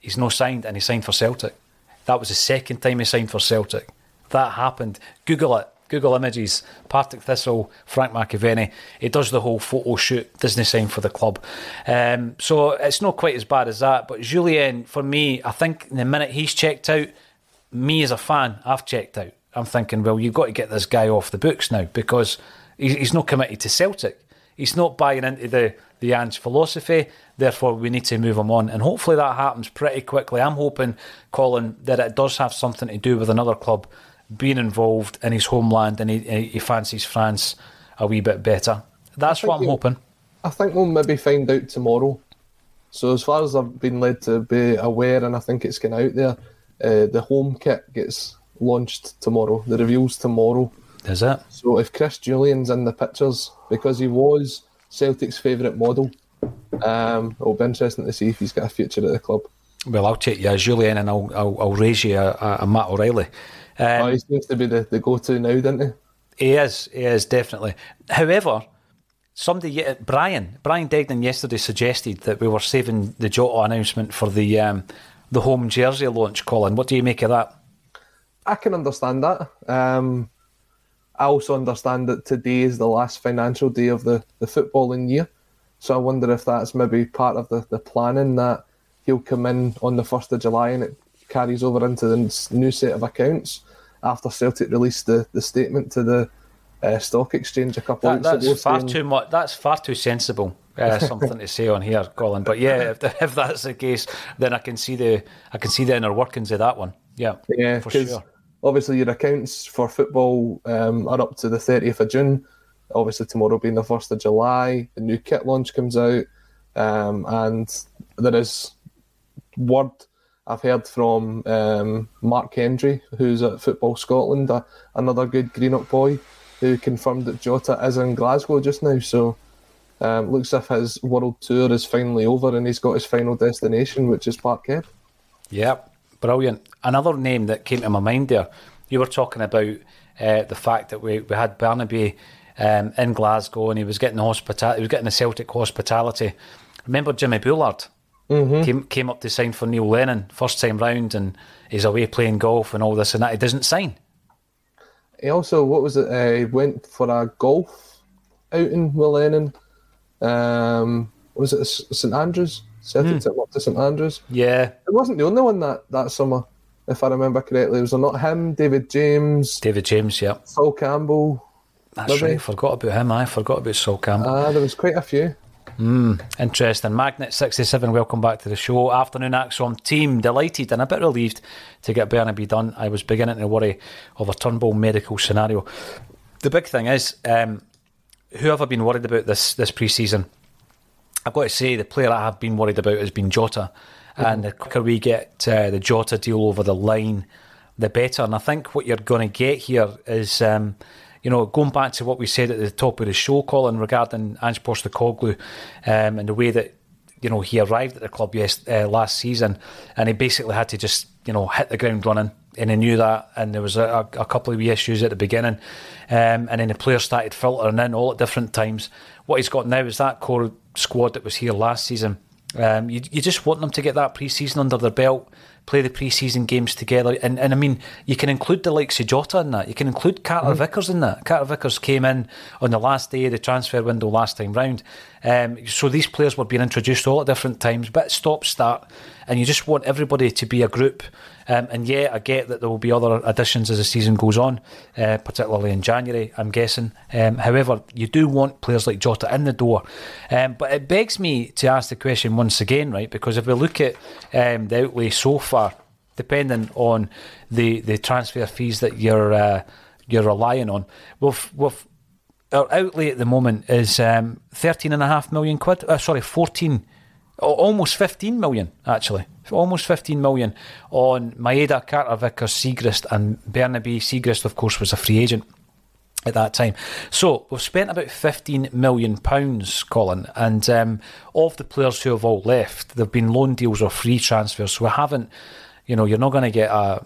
He's not signed, and he signed for Celtic. That was the second time he signed for Celtic. That happened. Google it. Google images, Partick Thistle, Frank McAvenny. He does the whole photo shoot, doesn't sign for the club. Um, so it's not quite as bad as that. But Jullien, for me, I think the minute he's checked out, me as a fan, I've checked out. I'm thinking, well, you've got to get this guy off the books now because he's not committed to Celtic. He's not buying into the the Ange philosophy. Therefore, we need to move him on, and hopefully that happens pretty quickly. I'm hoping, Colin, that it does have something to do with another club being involved in his homeland, and he, he fancies France a wee bit better. That's what I'm hoping. I think we'll maybe find out tomorrow. So as far as I've been led to be aware, and I think it's going out there, uh, the home kit gets launched tomorrow. The reveal's tomorrow. Is it? So if Chris Jullien's in the pictures, because he was Celtic's favourite model, um, it'll be interesting to see if he's got a future at the club. Well, I'll take you as Jullien and I'll, I'll, I'll raise you a, a Matt O'Riley. Um, oh, he seems to be the, the go to now, doesn't he? He is, he is, definitely. However, somebody, Brian, Brian Degnan yesterday suggested that we were saving the Jota announcement for the um, the home jersey launch, Colin. What do you make of that? I can understand that. Um, I also understand that today is the last financial day of the, the footballing year. So I wonder if that's maybe part of the, the planning that he'll come in on the 1st of July and it carries over into the new set of accounts after Celtic released the, the statement to the uh, stock exchange a couple that, of weeks that's ago. Far too much. That's far too sensible. Uh, (laughs) something to say on here, Colin. But yeah, if, if that's the case, then I can see the I can see the inner workings of that one. Yeah, Yeah, for because sure. obviously your accounts for football um, are up to the 30th of June. Obviously, tomorrow being the 1st of July, the new kit launch comes out. Um, and there is word I've heard from um, Mark Hendry, who's at Football Scotland, a, another good Greenock boy, who confirmed that Jota is in Glasgow just now. So um, looks as if his world tour is finally over and he's got his final destination, which is Parkhead. Yeah, brilliant. Another name that came to my mind there, you were talking about uh, the fact that we, we had Bernabei um, in Glasgow and he was getting the hospita- he was getting the Celtic hospitality. Remember Jimmy Bullard? Mm-hmm. Came, came up to sign for Neil Lennon first time round and he's away playing golf and all this and that. He doesn't sign. He also, what was it? Uh, he went for a golf outing with Lennon. Um, was it St Andrews? Celtic took him up to St Andrews. Yeah, It wasn't the only one that, that summer, if I remember correctly. Was there not him, David James, David James, yeah. Phil Campbell? That's Maybe. right. Forgot about him. I forgot about Sol Campbell. Ah, there was quite a few. Interesting. Magnet67, welcome back to the show. Afternoon ACSOM team, delighted and a bit relieved to get Bernabei done. I was beginning to worry of a Turnbull medical scenario. The big thing is, um, who have I been worried about this, this pre season? I've got to say, the player I have been worried about has been Jota. And the quicker we get uh, the Jota deal over the line, the better. And I think what you're going to get here is, um, you know, going back to what we said at the top of the show, Colin, regarding Ange Postecoglou um, and the way that you know he arrived at the club yes uh, last season, and he basically had to just you know hit the ground running, and he knew that. And there was a, a couple of issues at the beginning, um, and then the players started filtering in all at different times. What he's got now is that core squad that was here last season. Um, you, you just want them to get that pre-season under their belt, play the pre-season games together, and, and I mean you can include the likes of Jota in that. You can include Carter Vickers in that. Carter Vickers came in on the last day of the transfer window last time round, um, so these players were being introduced all at different times, but stop start, and you just want everybody to be a group. Um, and yeah, I get that there will be other additions as the season goes on, uh, particularly in January, I'm guessing. Um, however, you do want players like Jota in the door. Um, but it begs me to ask the question once again, right? Because if we look at um, the outlay so far, depending on the, the transfer fees that you're uh, you're relying on, we've, we've, our outlay at the moment is um, 13.5 million quid. Uh, sorry, 14 al- almost 15 million actually. Almost 15 million on Maeda, Carter Vickers, Siegrist and Bernabei Siegrist of course was a free agent at that time. So we've spent about 15 million pounds Colin and um, of the players who have all left there have been loan deals or free transfers. So we haven't you know you're not going to get a,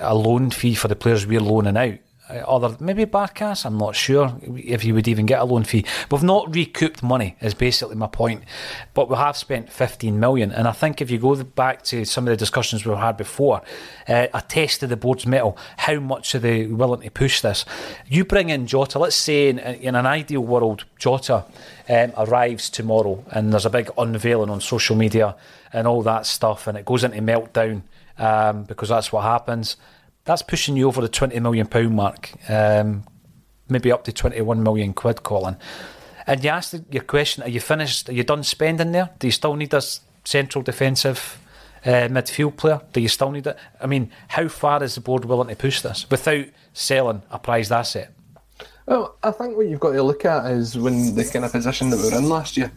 a, loan fee for the players we're loaning out other maybe Barkas, I'm not sure if you would even get a loan fee. We've not recouped money, is basically my point. But we have spent 15 million, and I think if you go back to some of the discussions we've had before, uh, a test of the board's mettle, how much are they willing to push this? You bring in Jota. Let's say in, in an ideal world, Jota um, arrives tomorrow, and there's a big unveiling on social media and all that stuff, and it goes into meltdown um, because that's what happens that's pushing you over the twenty million pound mark, um, maybe up to twenty one million quid, Colin. And you asked your question: Are you finished? Are you done spending there? Do you still need a central defensive uh, midfield player? Do you still need it? I mean, how far is the board willing to push this without selling a prized asset? Well, I think what you've got to look at is when the kind of position that we were in last year.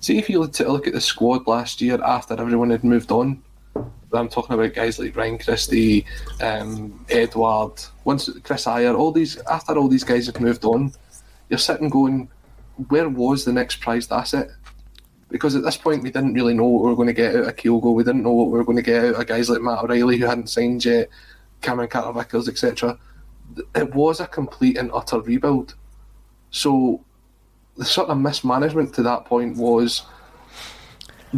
See if you look look at the squad last year after everyone had moved on. I'm talking about guys like Ryan Christie, um, Edward, once Kris Ajer, all these after all these guys have moved on, you're sitting going, where was the next prized asset? Because at this point we didn't really know what we were going to get out of Kyogo. We didn't know what we were going to get out of guys like Matt O'Riley who hadn't signed yet, Cameron Carter Vickers, etc. It was a complete and utter rebuild. So the sort of mismanagement to that point was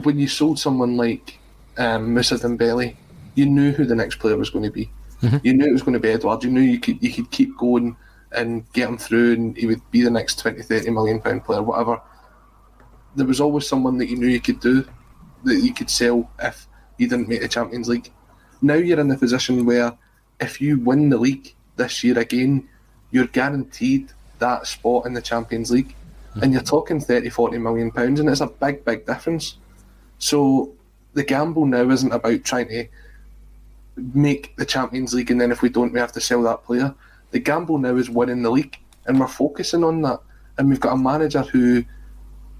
when you sold someone like um, Moussa Dembele, you knew who the next player was going to be. You knew it was going to be Edward. You knew you could you could keep going and get him through, and he would be the next 20, 30 million pound player, whatever. There was always someone that you knew you could do, that you could sell if you didn't make the Champions League. Now you're in the position where if you win the league this year again, you're guaranteed that spot in the Champions League. And you're talking 30, 40 million pounds, and it's a big, big difference. So the gamble now isn't about trying to make the Champions League, and then if we don't, we have to sell that player. The gamble now is winning the league, and we're focusing on that. And we've got a manager who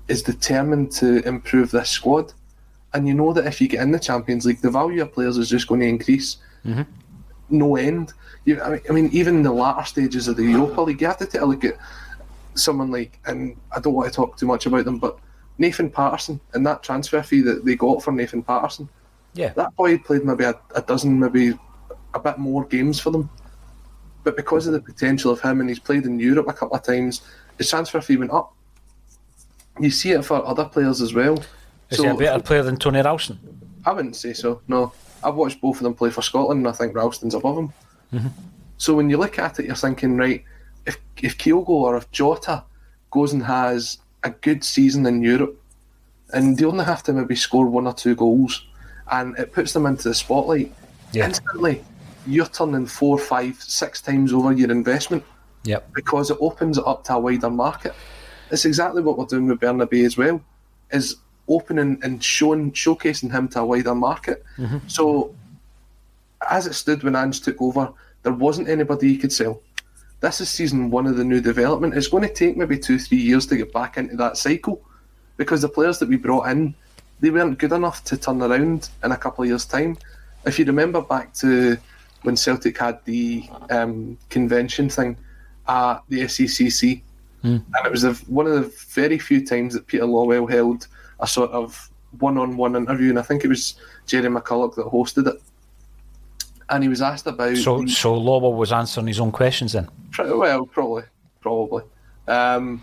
is determined to improve this squad. And you know that if you get in the Champions League, the value of players is just going to increase mm-hmm. no end. You, I, mean, I mean, even in the latter stages of the Europa League, you have to take a look at someone like, and I don't want to talk too much about them, but Nathan Patterson and that transfer fee that they got for Nathan Patterson. Yeah. That boy played maybe a, a dozen, maybe a bit more games for them. But because of the potential of him, and he's played in Europe a couple of times, his transfer fee went up. You see it for other players as well. Is he a better player than Tony Ralston? I wouldn't say so. No, I've watched both of them play for Scotland, and I think Ralston's above him. Mm-hmm. So when you look at it, you're thinking, right, if if Kyogo or if Jota goes and has a good season in Europe, and they only have to maybe score one or two goals, and it puts them into the spotlight, Yeah. instantly you're turning four, five, six times over your investment Yep. because it opens it up to a wider market. It's exactly what we're doing with Bernabei as well, is opening and showing showcasing him to a wider market. Mm-hmm. So as it stood when Ange took over, there wasn't anybody you could sell. This is season one of the new development. It's going to take maybe two, three years to get back into that cycle because the players that we brought in, they weren't good enough to turn around in a couple of years' time. If you remember back to when Celtic had the um, convention thing at the SECC, and it was the, one of the very few times that Peter Lawwell held a sort of one-on-one interview, and I think it was Gerry McCulloch that hosted it. And he was asked about So, so Lawwell was answering his own questions then. Pretty well, probably, probably. Um,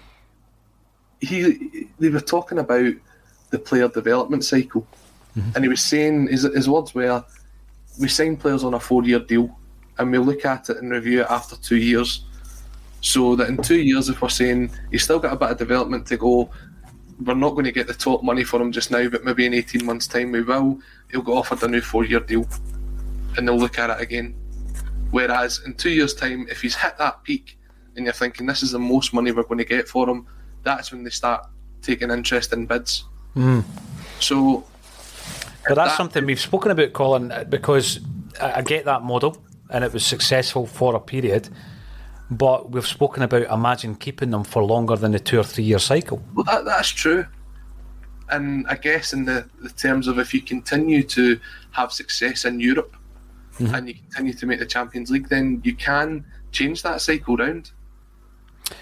he, they were talking about the player development cycle, and he was saying his, his words were, "We sign players on a four-year deal, and we look at it and review it after two years. So that in two years, if we're saying he's still got a bit of development to go, we're not going to get the top money for him just now, but maybe in eighteen months' time we will. He'll get offered a new four-year deal, and they'll look at it again." Whereas in two years' time, if he's hit that peak and you're thinking this is the most money we're going to get for him, that's when they start taking interest in bids. Hmm. So, But that's that- something we've spoken about, Colin, because I I get that model and it was successful for a period. But we've spoken about imagine keeping them for longer than the two or three year cycle. well, that, that's true. And I guess in the, the terms of if you continue to have success in Europe and you continue to make the Champions League, then you can change that cycle round.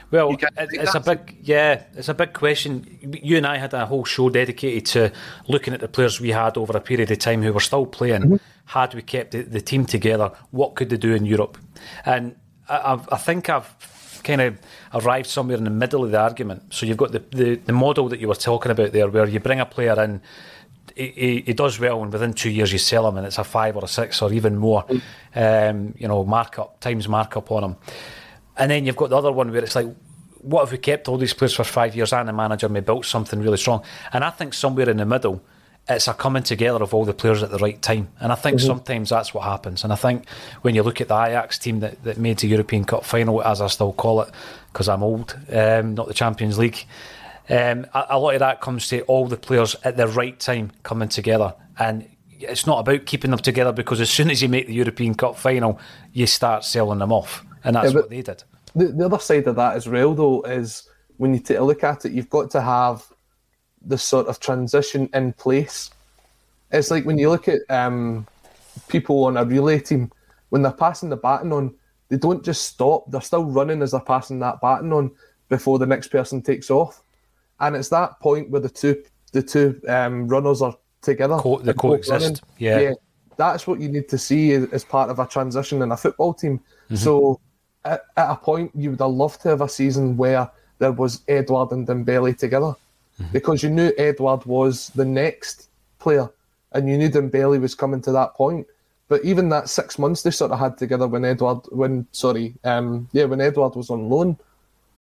Well, it, it's a big, yeah, it's a big question. You and I had a whole show dedicated to looking at the players we had over a period of time who were still playing. Mm-hmm. Had we kept the, the team together, what could they do in Europe? And I, I think I've kind of arrived somewhere in the middle of the argument. So you've got the, the, the model that you were talking about there, where you bring a player in. He, he, he does well, and within two years you sell him, and it's a five or a six or even more, um, you know, markup times markup on him. And then you've got the other one where it's like, what if we kept all these players for five years and the manager may built something really strong? And I think somewhere in the middle, it's a coming together of all the players at the right time. And I think sometimes that's what happens. And I think when you look at the Ajax team that, that made the European Cup final, as I still call it, because I'm old, um, not the Champions League, um, a, a lot of that comes to all the players at the right time coming together. And it's not about keeping them together because as soon as you make the European Cup final, you start selling them off. And that's Yeah, what they did. The, the other side of that as well, though, is when you take a look at it, you've got to have the sort of transition in place. It's like when you look at um, people on a relay team when they're passing the baton on, they don't just stop; they're still running as they're passing that baton on before the next person takes off. And it's that point where the two the two um, runners are together. Co- they coexist. Yeah. yeah. That's what you need to see as part of a transition in a football team. Mm-hmm. So at, at, a point, you would have loved to have a season where there was Edward and Dembele together mm-hmm. because you knew Edward was the next player and you knew Dembele was coming to that point. But even that six months they sort of had together when Edward, when sorry, um, yeah, when Edouard was on loan.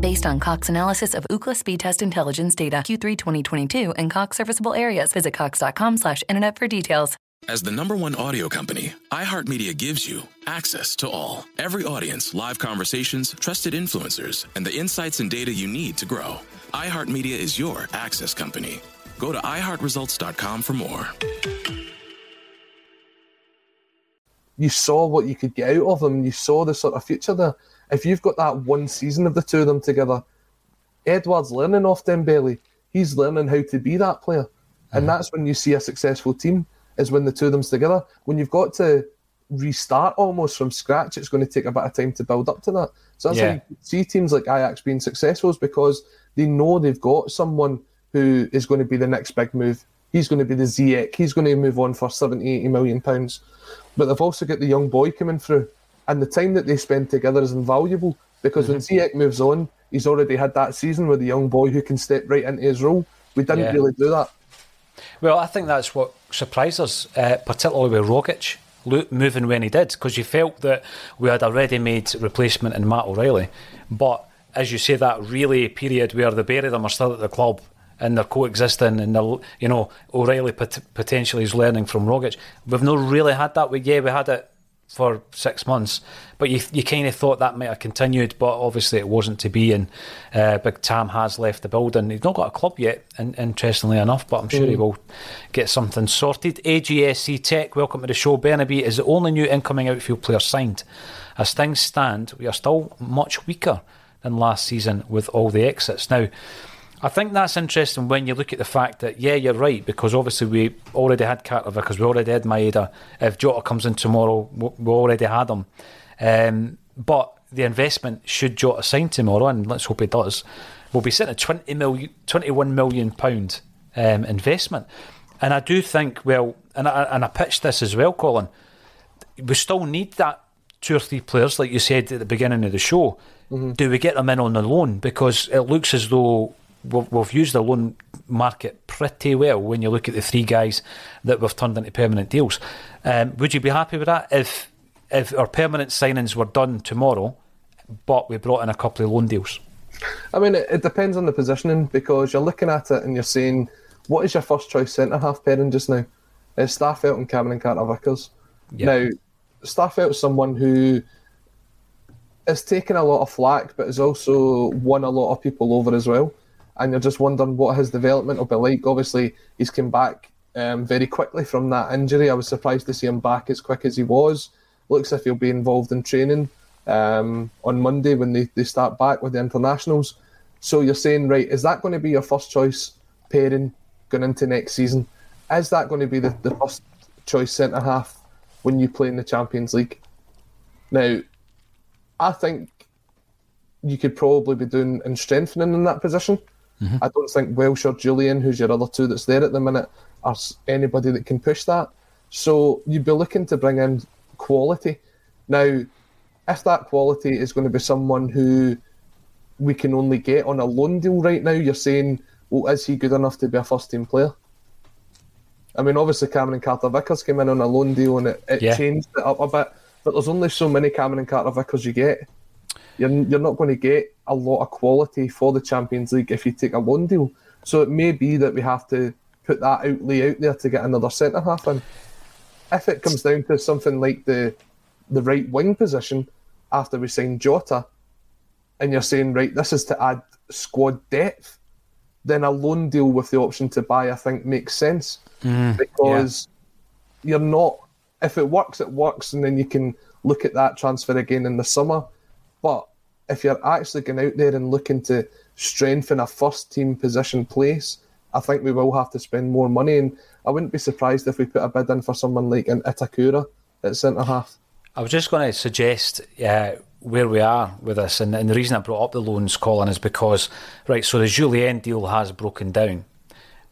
based on Cox analysis of Ookla speed test intelligence data Q3 2022 and Cox serviceable areas. Visit cox.com slash internet for details. As the number one audio company, iHeartMedia gives you access to all. Every audience, live conversations, trusted influencers, and the insights and data you need to grow. iHeartMedia is your access company. Go to iHeartResults.com for more. You saw what you could get out of them. You saw the sort of future there if you've got that one season of the two of them together, Edward's learning off Dembele. He's learning how to be that player. And mm-hmm. that's when you see a successful team, is when the two of them's together. When you've got to restart almost from scratch, it's going to take a bit of time to build up to that. So that's yeah. why you see teams like Ajax being successful is because they know they've got someone who is going to be the next big move. He's going to be the Ziyech. He's going to move on for 70, 80 million pounds. But they've also got the young boy coming through and the time that they spend together is invaluable because mm-hmm. when Ziyech moves on, he's already had that season with a young boy who can step right into his role. We didn't yeah. really do that. Well, I think that's what surprised us, uh, particularly with Rogic moving when he did, because you felt that we had a ready-made replacement in Matt O'Riley. But as you say, that really period where the Barry them are still at the club and they're coexisting, and they're, you know O'Riley pot- potentially is learning from Rogic. We've not really had that. We yeah, we had it for six months. But you you kind of thought that might have continued, but obviously it wasn't to be. And uh, Big Tam has left the building. He's not got a club yet, in, interestingly enough, but I'm sure mm. he will get something sorted. AGSC Tech, welcome to the show. Bernabei is the only new incoming outfield player signed. As things stand, we are still much weaker than last season with all the exits. Now, I think that's interesting when you look at the fact that, yeah, you're right, because obviously we already had Carter because we already had Maeda. If Jota comes in tomorrow, we already had him. Um, but the investment, should Jota sign tomorrow, and let's hope he does, we'll be sitting at 20 million, 21 million pound um, investment. And I do think, well, and I, and I pitched this as well, Colin, we still need that two or three players, like you said at the beginning of the show. Mm-hmm. Do we get them in on the loan? Because it looks as though we've, we've used the loan market pretty well when you look at the three guys that we've turned into permanent deals. Um, would you be happy with that if if our permanent signings were done tomorrow, but we brought in a couple of loan deals? I mean, it, it depends on the positioning because you're looking at it and you're saying, what is your first choice centre half pairing just now? It's Starfelt and Cameron Carter Vickers. Yep. Now, Starfelt's someone who is taking a lot of flack, but has also won a lot of people over as well and you're just wondering what his development will be like. Obviously, he's come back um, very quickly from that injury. I was surprised to see him back as quick as he was. Looks if he'll be involved in training um, on Monday when they, they start back with the internationals. So you're saying, right, is that going to be your first choice pairing going into next season? Is that going to be the, the first choice centre half when you play in the Champions League? Now, I think you could probably be doing and strengthening in that position. Mm-hmm. I don't think Welsh or Jullien, who's your other two that's there at the minute, are anybody that can push that. So you'd be looking to bring in quality. Now, if that quality is going to be someone who we can only get on a loan deal right now, you're saying, well, is he good enough to be a first team player? I mean, obviously, Cameron Carter Vickers came in on a loan deal and it, it yeah. changed it up a bit, but there's only so many Cameron Carter Vickers you get. You're, you're not going to get a lot of quality for the Champions League if you take a loan deal. So it may be that we have to put that outlay out there to get another centre half in. If it comes down to something like the the right wing position after we sign Jota, and you're saying right, this is to add squad depth, then a loan deal with the option to buy, I think, makes sense mm, because you're not. If it works, it works, and then you can look at that transfer again in the summer. But if you're actually going out there and looking to strengthen a first team position place, I think we will have to spend more money. And I wouldn't be surprised if we put a bid in for someone like an Itakura at centre half. I was just going to suggest uh, where we are with this, and, and the reason I brought up the loans, Colin, is because right. So the Jullien deal has broken down.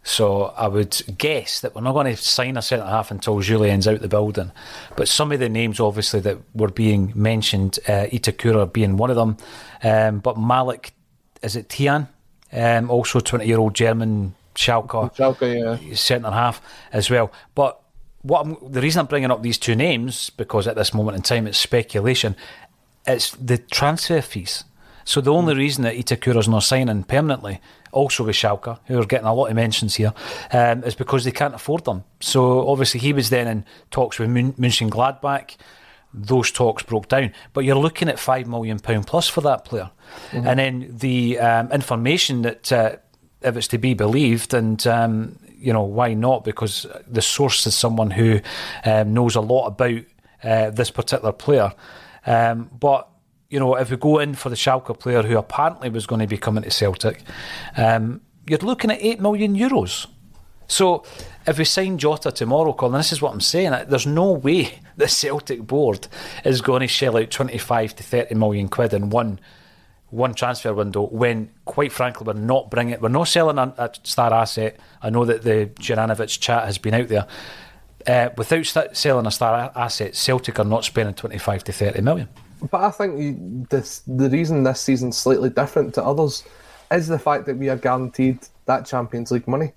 So I would guess that we're not going to sign a centre half until Jullien's out the building. But some of the names, obviously, that were being mentioned, uh, Itakura being one of them, um, but Malik, is it Tian? Um, also, twenty-year-old German Schalke, Schalke, yeah. centre half as well. But what I'm, the reason I'm bringing up these two names because at this moment in time it's speculation. It's the transfer fees. So the only reason that Itakura's not signing permanently, also with Schalke, who are getting a lot of mentions here, um, is because they can't afford them. So obviously he was then in talks with Mun- Mönchengladbach. Those talks broke down, but you're looking at five million pound plus for that player, and then the um, information that, uh, if it's to be believed, and um, you know why not? Because the source is someone who um, knows a lot about uh, this particular player. Um, but you know, if we go in for the Schalke player who apparently was going to be coming to Celtic, um, you're looking at eight million euros. So if we sign Jota tomorrow, Colin, this is what I'm saying. There's no way (laughs) the Celtic board is going to shell out 25 to 30 million quid in one one transfer window when, quite frankly, we're not bringing we're not selling a, a star asset. I know that the Juranovic chat has been out there. Uh, without selling a star asset, Celtic are not spending 25 to 30 million. But I think you, this the reason this season's slightly different to others is the fact that we are guaranteed that Champions League money.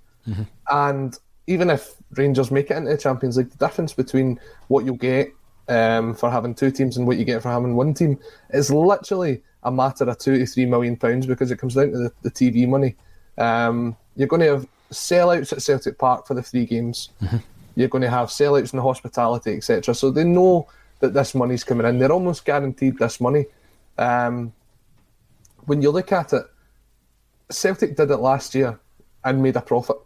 And even if Rangers make it into the Champions League, the difference between what you'll get um, for having two teams and what you get for having one team is literally a matter of two to three million pounds because it comes down to the, the TV money. Um, you're going to have sellouts at Celtic Park for the three games. You're going to have sellouts in the hospitality, etc. So they know that this money's coming in. They're almost guaranteed this money. Um, when you look at it, Celtic did it last year and made a profit.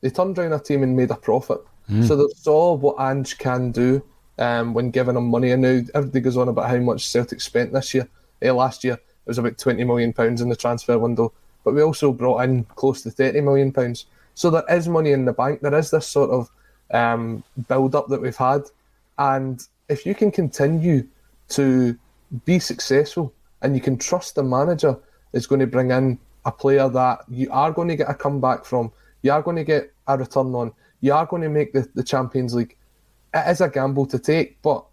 They turned around a team and made a profit. So they saw what Ange can do um, when giving them money. And now everybody goes on about how much Celtic spent this year. Eh, last year it was about twenty million pounds in the transfer window, but we also brought in close to thirty million pounds. So there is money in the bank. There is this sort of um, build up that we've had, and if you can continue to be successful and you can trust the manager is going to bring in a player that you are going to get a comeback from, you are going to get a return on, you are going to make the, the Champions League. It is a gamble to take, but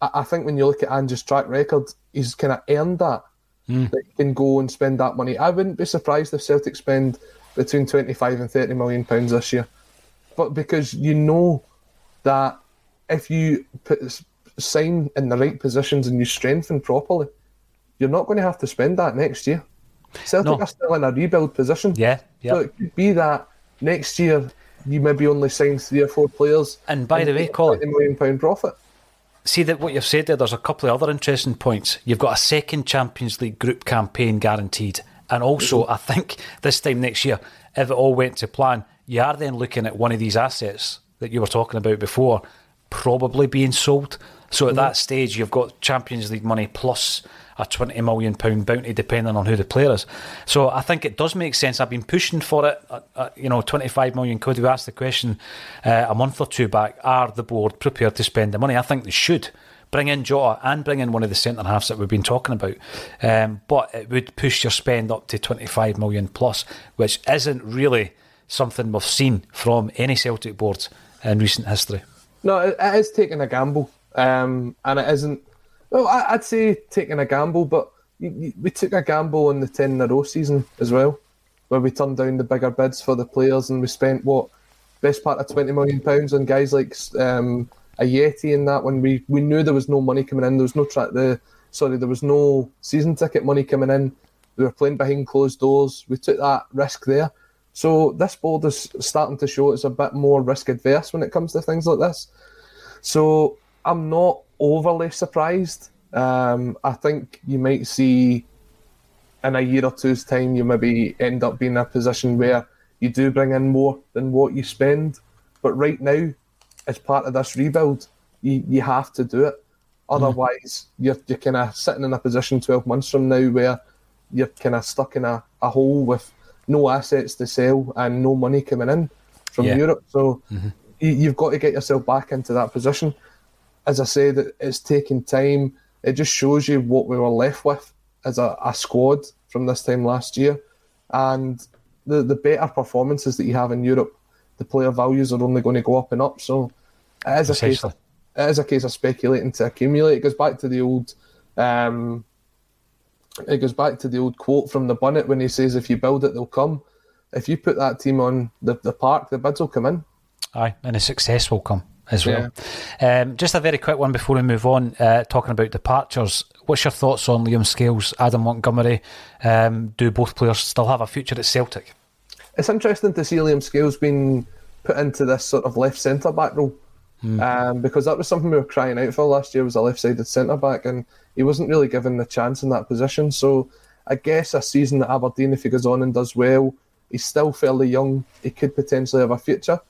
I, I think when you look at Andrew's track record, he's kind of earned that. Hmm. That he can go and spend that money. I wouldn't be surprised if Celtic spend between 25 and 30 million pounds this year. But because you know that if you put, sign in the right positions and you strengthen properly, you're not going to have to spend that next year. Celtic No. are still in a rebuild position. Yeah, yeah. So it could be that next year you maybe only sign three or four players. And by the way, Colin- $20 million pound profit. See that what you've said there. There's a couple of other interesting points. You've got a second Champions League group campaign guaranteed, and also I think this time next year, if it all went to plan, you are then looking at one of these assets that you were talking about before, probably being sold. So at that stage, you've got Champions League money plus a twenty million pound bounty, depending on who the player is. So I think it does make sense. I've been pushing for it. Uh, uh, you know, twenty five million quid. We asked the question uh, a month or two back: Are the board prepared to spend the money? I think they should. Bring in Jota and bring in one of the centre halves that we've been talking about. Um, but it would push your spend up to 25 million plus, which isn't really something we've seen from any Celtic boards in recent history. No, it, is taking a gamble, um, and it isn't. Well, I, I'd say taking a gamble, but we took a gamble on the ten in a row season as well, where we turned down the bigger bids for the players, and we spent what best part of twenty million pounds on guys like um, Ajeti in that when we we knew there was no money coming in. There was no track the sorry, there was no season ticket money coming in. We were playing behind closed doors. We took that risk there. So this board is starting to show it's a bit more risk adverse when it comes to things like this. So I'm not overly surprised. Um, I think you might see in a year or two's time, you maybe end up being in a position where you do bring in more than what you spend. But right now, as part of this rebuild, you, you have to do it. Otherwise, you're, you're kind of sitting in a position 12 months from now where you're kind of stuck in a, a hole with no assets to sell and no money coming in from Yeah. Europe. So you, you've got to get yourself back into that position. As I said, it- it's taking time. It just shows you what we were left with as a, a squad from this time last year. And the, the better performances that you have in Europe, the player values are only going to go up and up. So it is a case of, it is a case of speculating to accumulate. It goes back to the old um, it goes back to the old quote from the Bunnet when he says, "If you build it, they'll come." If you put that team on the, the park, the bids will come in. Aye, and the success will come as well. Um, just a very quick one before we move on, uh, talking about departures. What's your thoughts on Liam Scales, Adam Montgomery? Um, do both players still have a future at Celtic? It's interesting to see Liam Scales being put into this sort of left centre back role. Um, because that was something we were crying out for last year was a left-sided centre back, and he wasn't really given the chance in that position. So I guess a season at Aberdeen, if he goes on and does well, he's still fairly young. He could potentially have a future.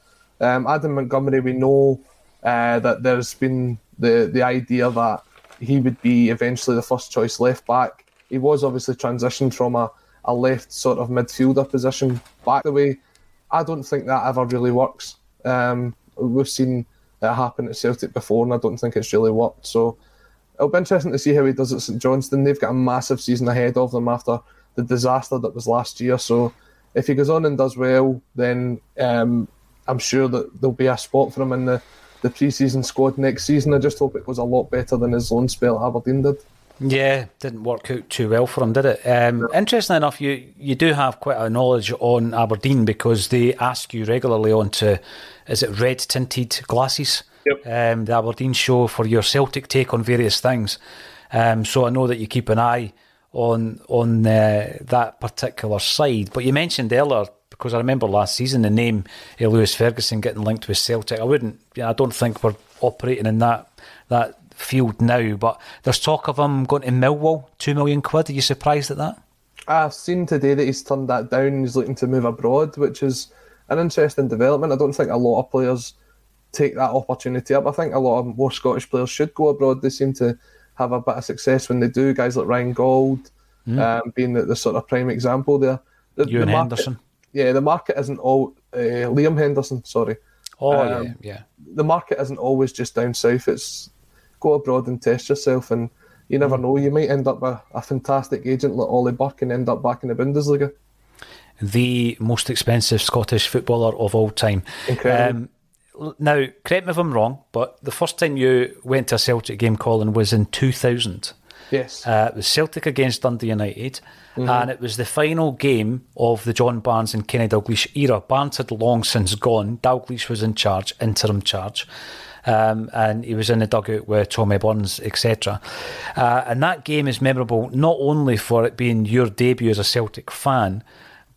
Um, Adam Montgomery, we know uh, that there's been the the idea that he would be eventually the first choice left back. He was obviously transitioned from a, a left sort of midfielder position back the way. I don't think that ever really works. Um, we've seen it happen at Celtic before, and I don't think it's really worked. So it'll be interesting to see how he does at St Johnstone. They've got a massive season ahead of them after the disaster that was last year. So if he goes on and does well, then um, I'm sure that there'll be a spot for him in the, the pre-season squad next season. I just hope it goes a lot better than his loan spell at Aberdeen did. Yeah, didn't work out too well for him, did it? Um, Interesting enough, you you do have quite a knowledge on Aberdeen because they ask you regularly onto, is it red tinted glasses? Yep. Um, the Aberdeen show for your Celtic take on various things. Um, so I know that you keep an eye on on uh, that particular side. But you mentioned earlier because I remember last season the name uh, Lewis Ferguson getting linked with Celtic. I wouldn't, you know, I don't think we're operating in that that field now. But there's talk of him going to Millwall, two million quid. Are you surprised at that? I've seen today that he's turned that down. He's looking to move abroad, which is an interesting development. I don't think a lot of players take that opportunity up. I think a lot of more Scottish players should go abroad. They seem to have a bit of success when they do. Guys like Ryan Gauld um, being the, the sort of prime example there. The, Ewan the market- Henderson. Yeah, the market isn't all uh, Liam Henderson. Sorry, Oh Um, yeah, yeah. the market isn't always just down south. It's go abroad and test yourself, and you never know. You might end up a, a fantastic agent like Ollie Burke and end up back in the Bundesliga. The most expensive Scottish footballer of all time. Incredible. Um, now, correct me if I'm wrong, but the first time you went to a Celtic game, Colin, was in 2000. Yes. Uh, it was Celtic against Dundee United, and it was the final game of the John Barnes and Kenny Dalglish era. Barnes had long since gone. Dalglish was in charge, interim charge, um, and he was in the dugout with Tommy Burns, etc. Uh, and that game is memorable not only for it being your debut as a Celtic fan,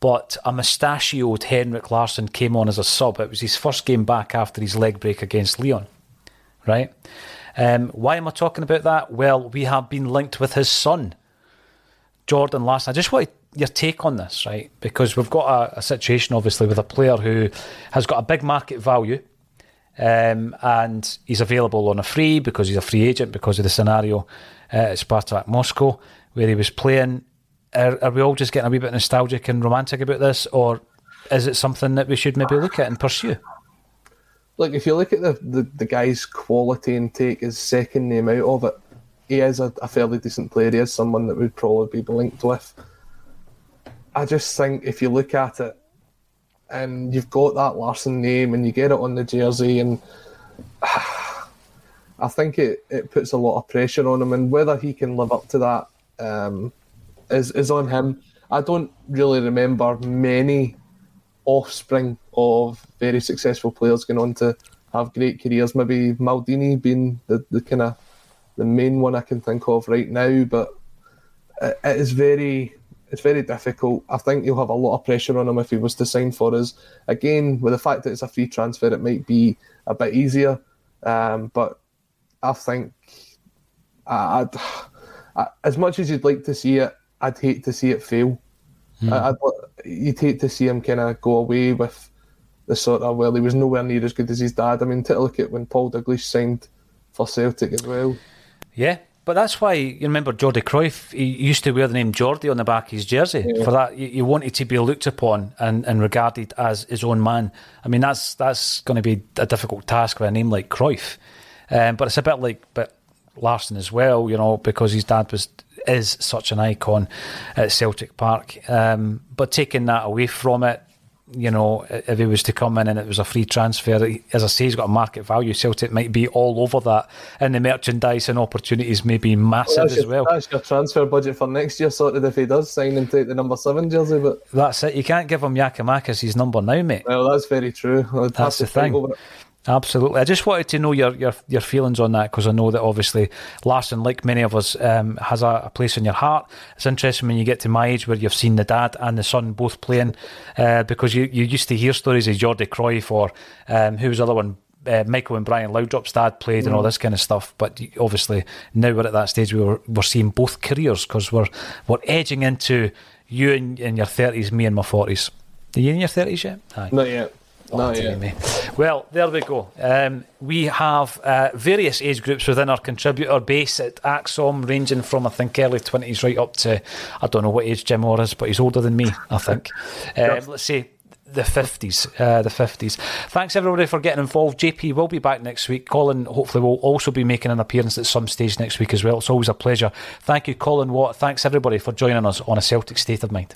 but a mustachioed Henrik Larsson came on as a sub. It was his first game back after his leg break against Lyon right? Um, why am I talking about that? Well, we have been linked with his son, Jordan Larsson. I just want your take on this, right? Because we've got a, a situation, obviously, with a player who has got a big market value. Um, and he's available on a free because he's a free agent because of the scenario uh, at Spartak Moscow where he was playing. Are, are we all just getting a wee bit nostalgic and romantic about this, or is it something that we should maybe look at and pursue? Look, if you look at the, the, the guy's quality and take his second name out of it, he is a, a fairly decent player. He is someone that would probably be linked with. I just think if you look at it and you've got that Larsson name and you get it on the jersey, and (sighs) I think it, it puts a lot of pressure on him, and whether he can live up to that um, is, is on him. I don't really remember many offspring of very successful players going on to have great careers. Maybe Maldini being the, the kind of the main one I can think of right now, but it, it is very it's very difficult. I think you'll have a lot of pressure on him if he was to sign for us. Again, with the fact that it's a free transfer, it might be a bit easier. Um, but I think I, I, as much as you'd like to see it, I'd hate to see it fail. Hmm. I, I'd, you'd hate to see him kind of go away with the sort of well, he was nowhere near as good as his dad. I mean, take a look at when Paul Dalglish signed for Celtic as well. Yeah, but that's why you remember Jordi Cruyff. He used to wear the name Jordi on the back of his jersey. Yeah. For that, you, you wanted to be looked upon and, and regarded as his own man. I mean, that's that's going to be a difficult task with a name like Cruyff. Um, but it's a bit like but Larsson as well, you know, because his dad was is such an icon at Celtic Park. Um, but taking that away from it, you know, if he was to come in and it was a free transfer, as I say, he's got a market value. Celtic might be all over that, and the merchandise and opportunities may be massive that's, as your, well. that's your transfer budget for next year sorted if he does sign and take the number seven jersey. But That's it. You can't give him Giakoumakis his number now, mate. well, that's very true. I'd That's the thing. over. Absolutely. I just wanted to know your your, your feelings on that because I know that obviously Larsson, like many of us, um, has a, a place in your heart. It's interesting when you get to my age where you've seen the dad and the son both playing uh, because you, you used to hear stories of Jordi Cruyff or um, who was the other one? Uh, Michael and Brian Laudrup's dad played and all this kind of stuff, but obviously now we're at that stage where we're, we're seeing both careers because we're we're edging into you in, in your thirties, me in my forties. Are you in your thirties yet? Aye. Not yet. Not yet. me. Well, there we go. Um, we have uh, various age groups within our contributor base at ACSOM, ranging from I think early twenties right up to I don't know what age Jim Orr is, but he's older than me. I think. (laughs) um, let's say the fifties. Uh, the fifties. Thanks everybody for getting involved. JP will be back next week. Colin hopefully will also be making an appearance at some stage next week as well. It's always a pleasure. Thank you, Colin Watt. Thanks everybody for joining us on a Celtic State of Mind.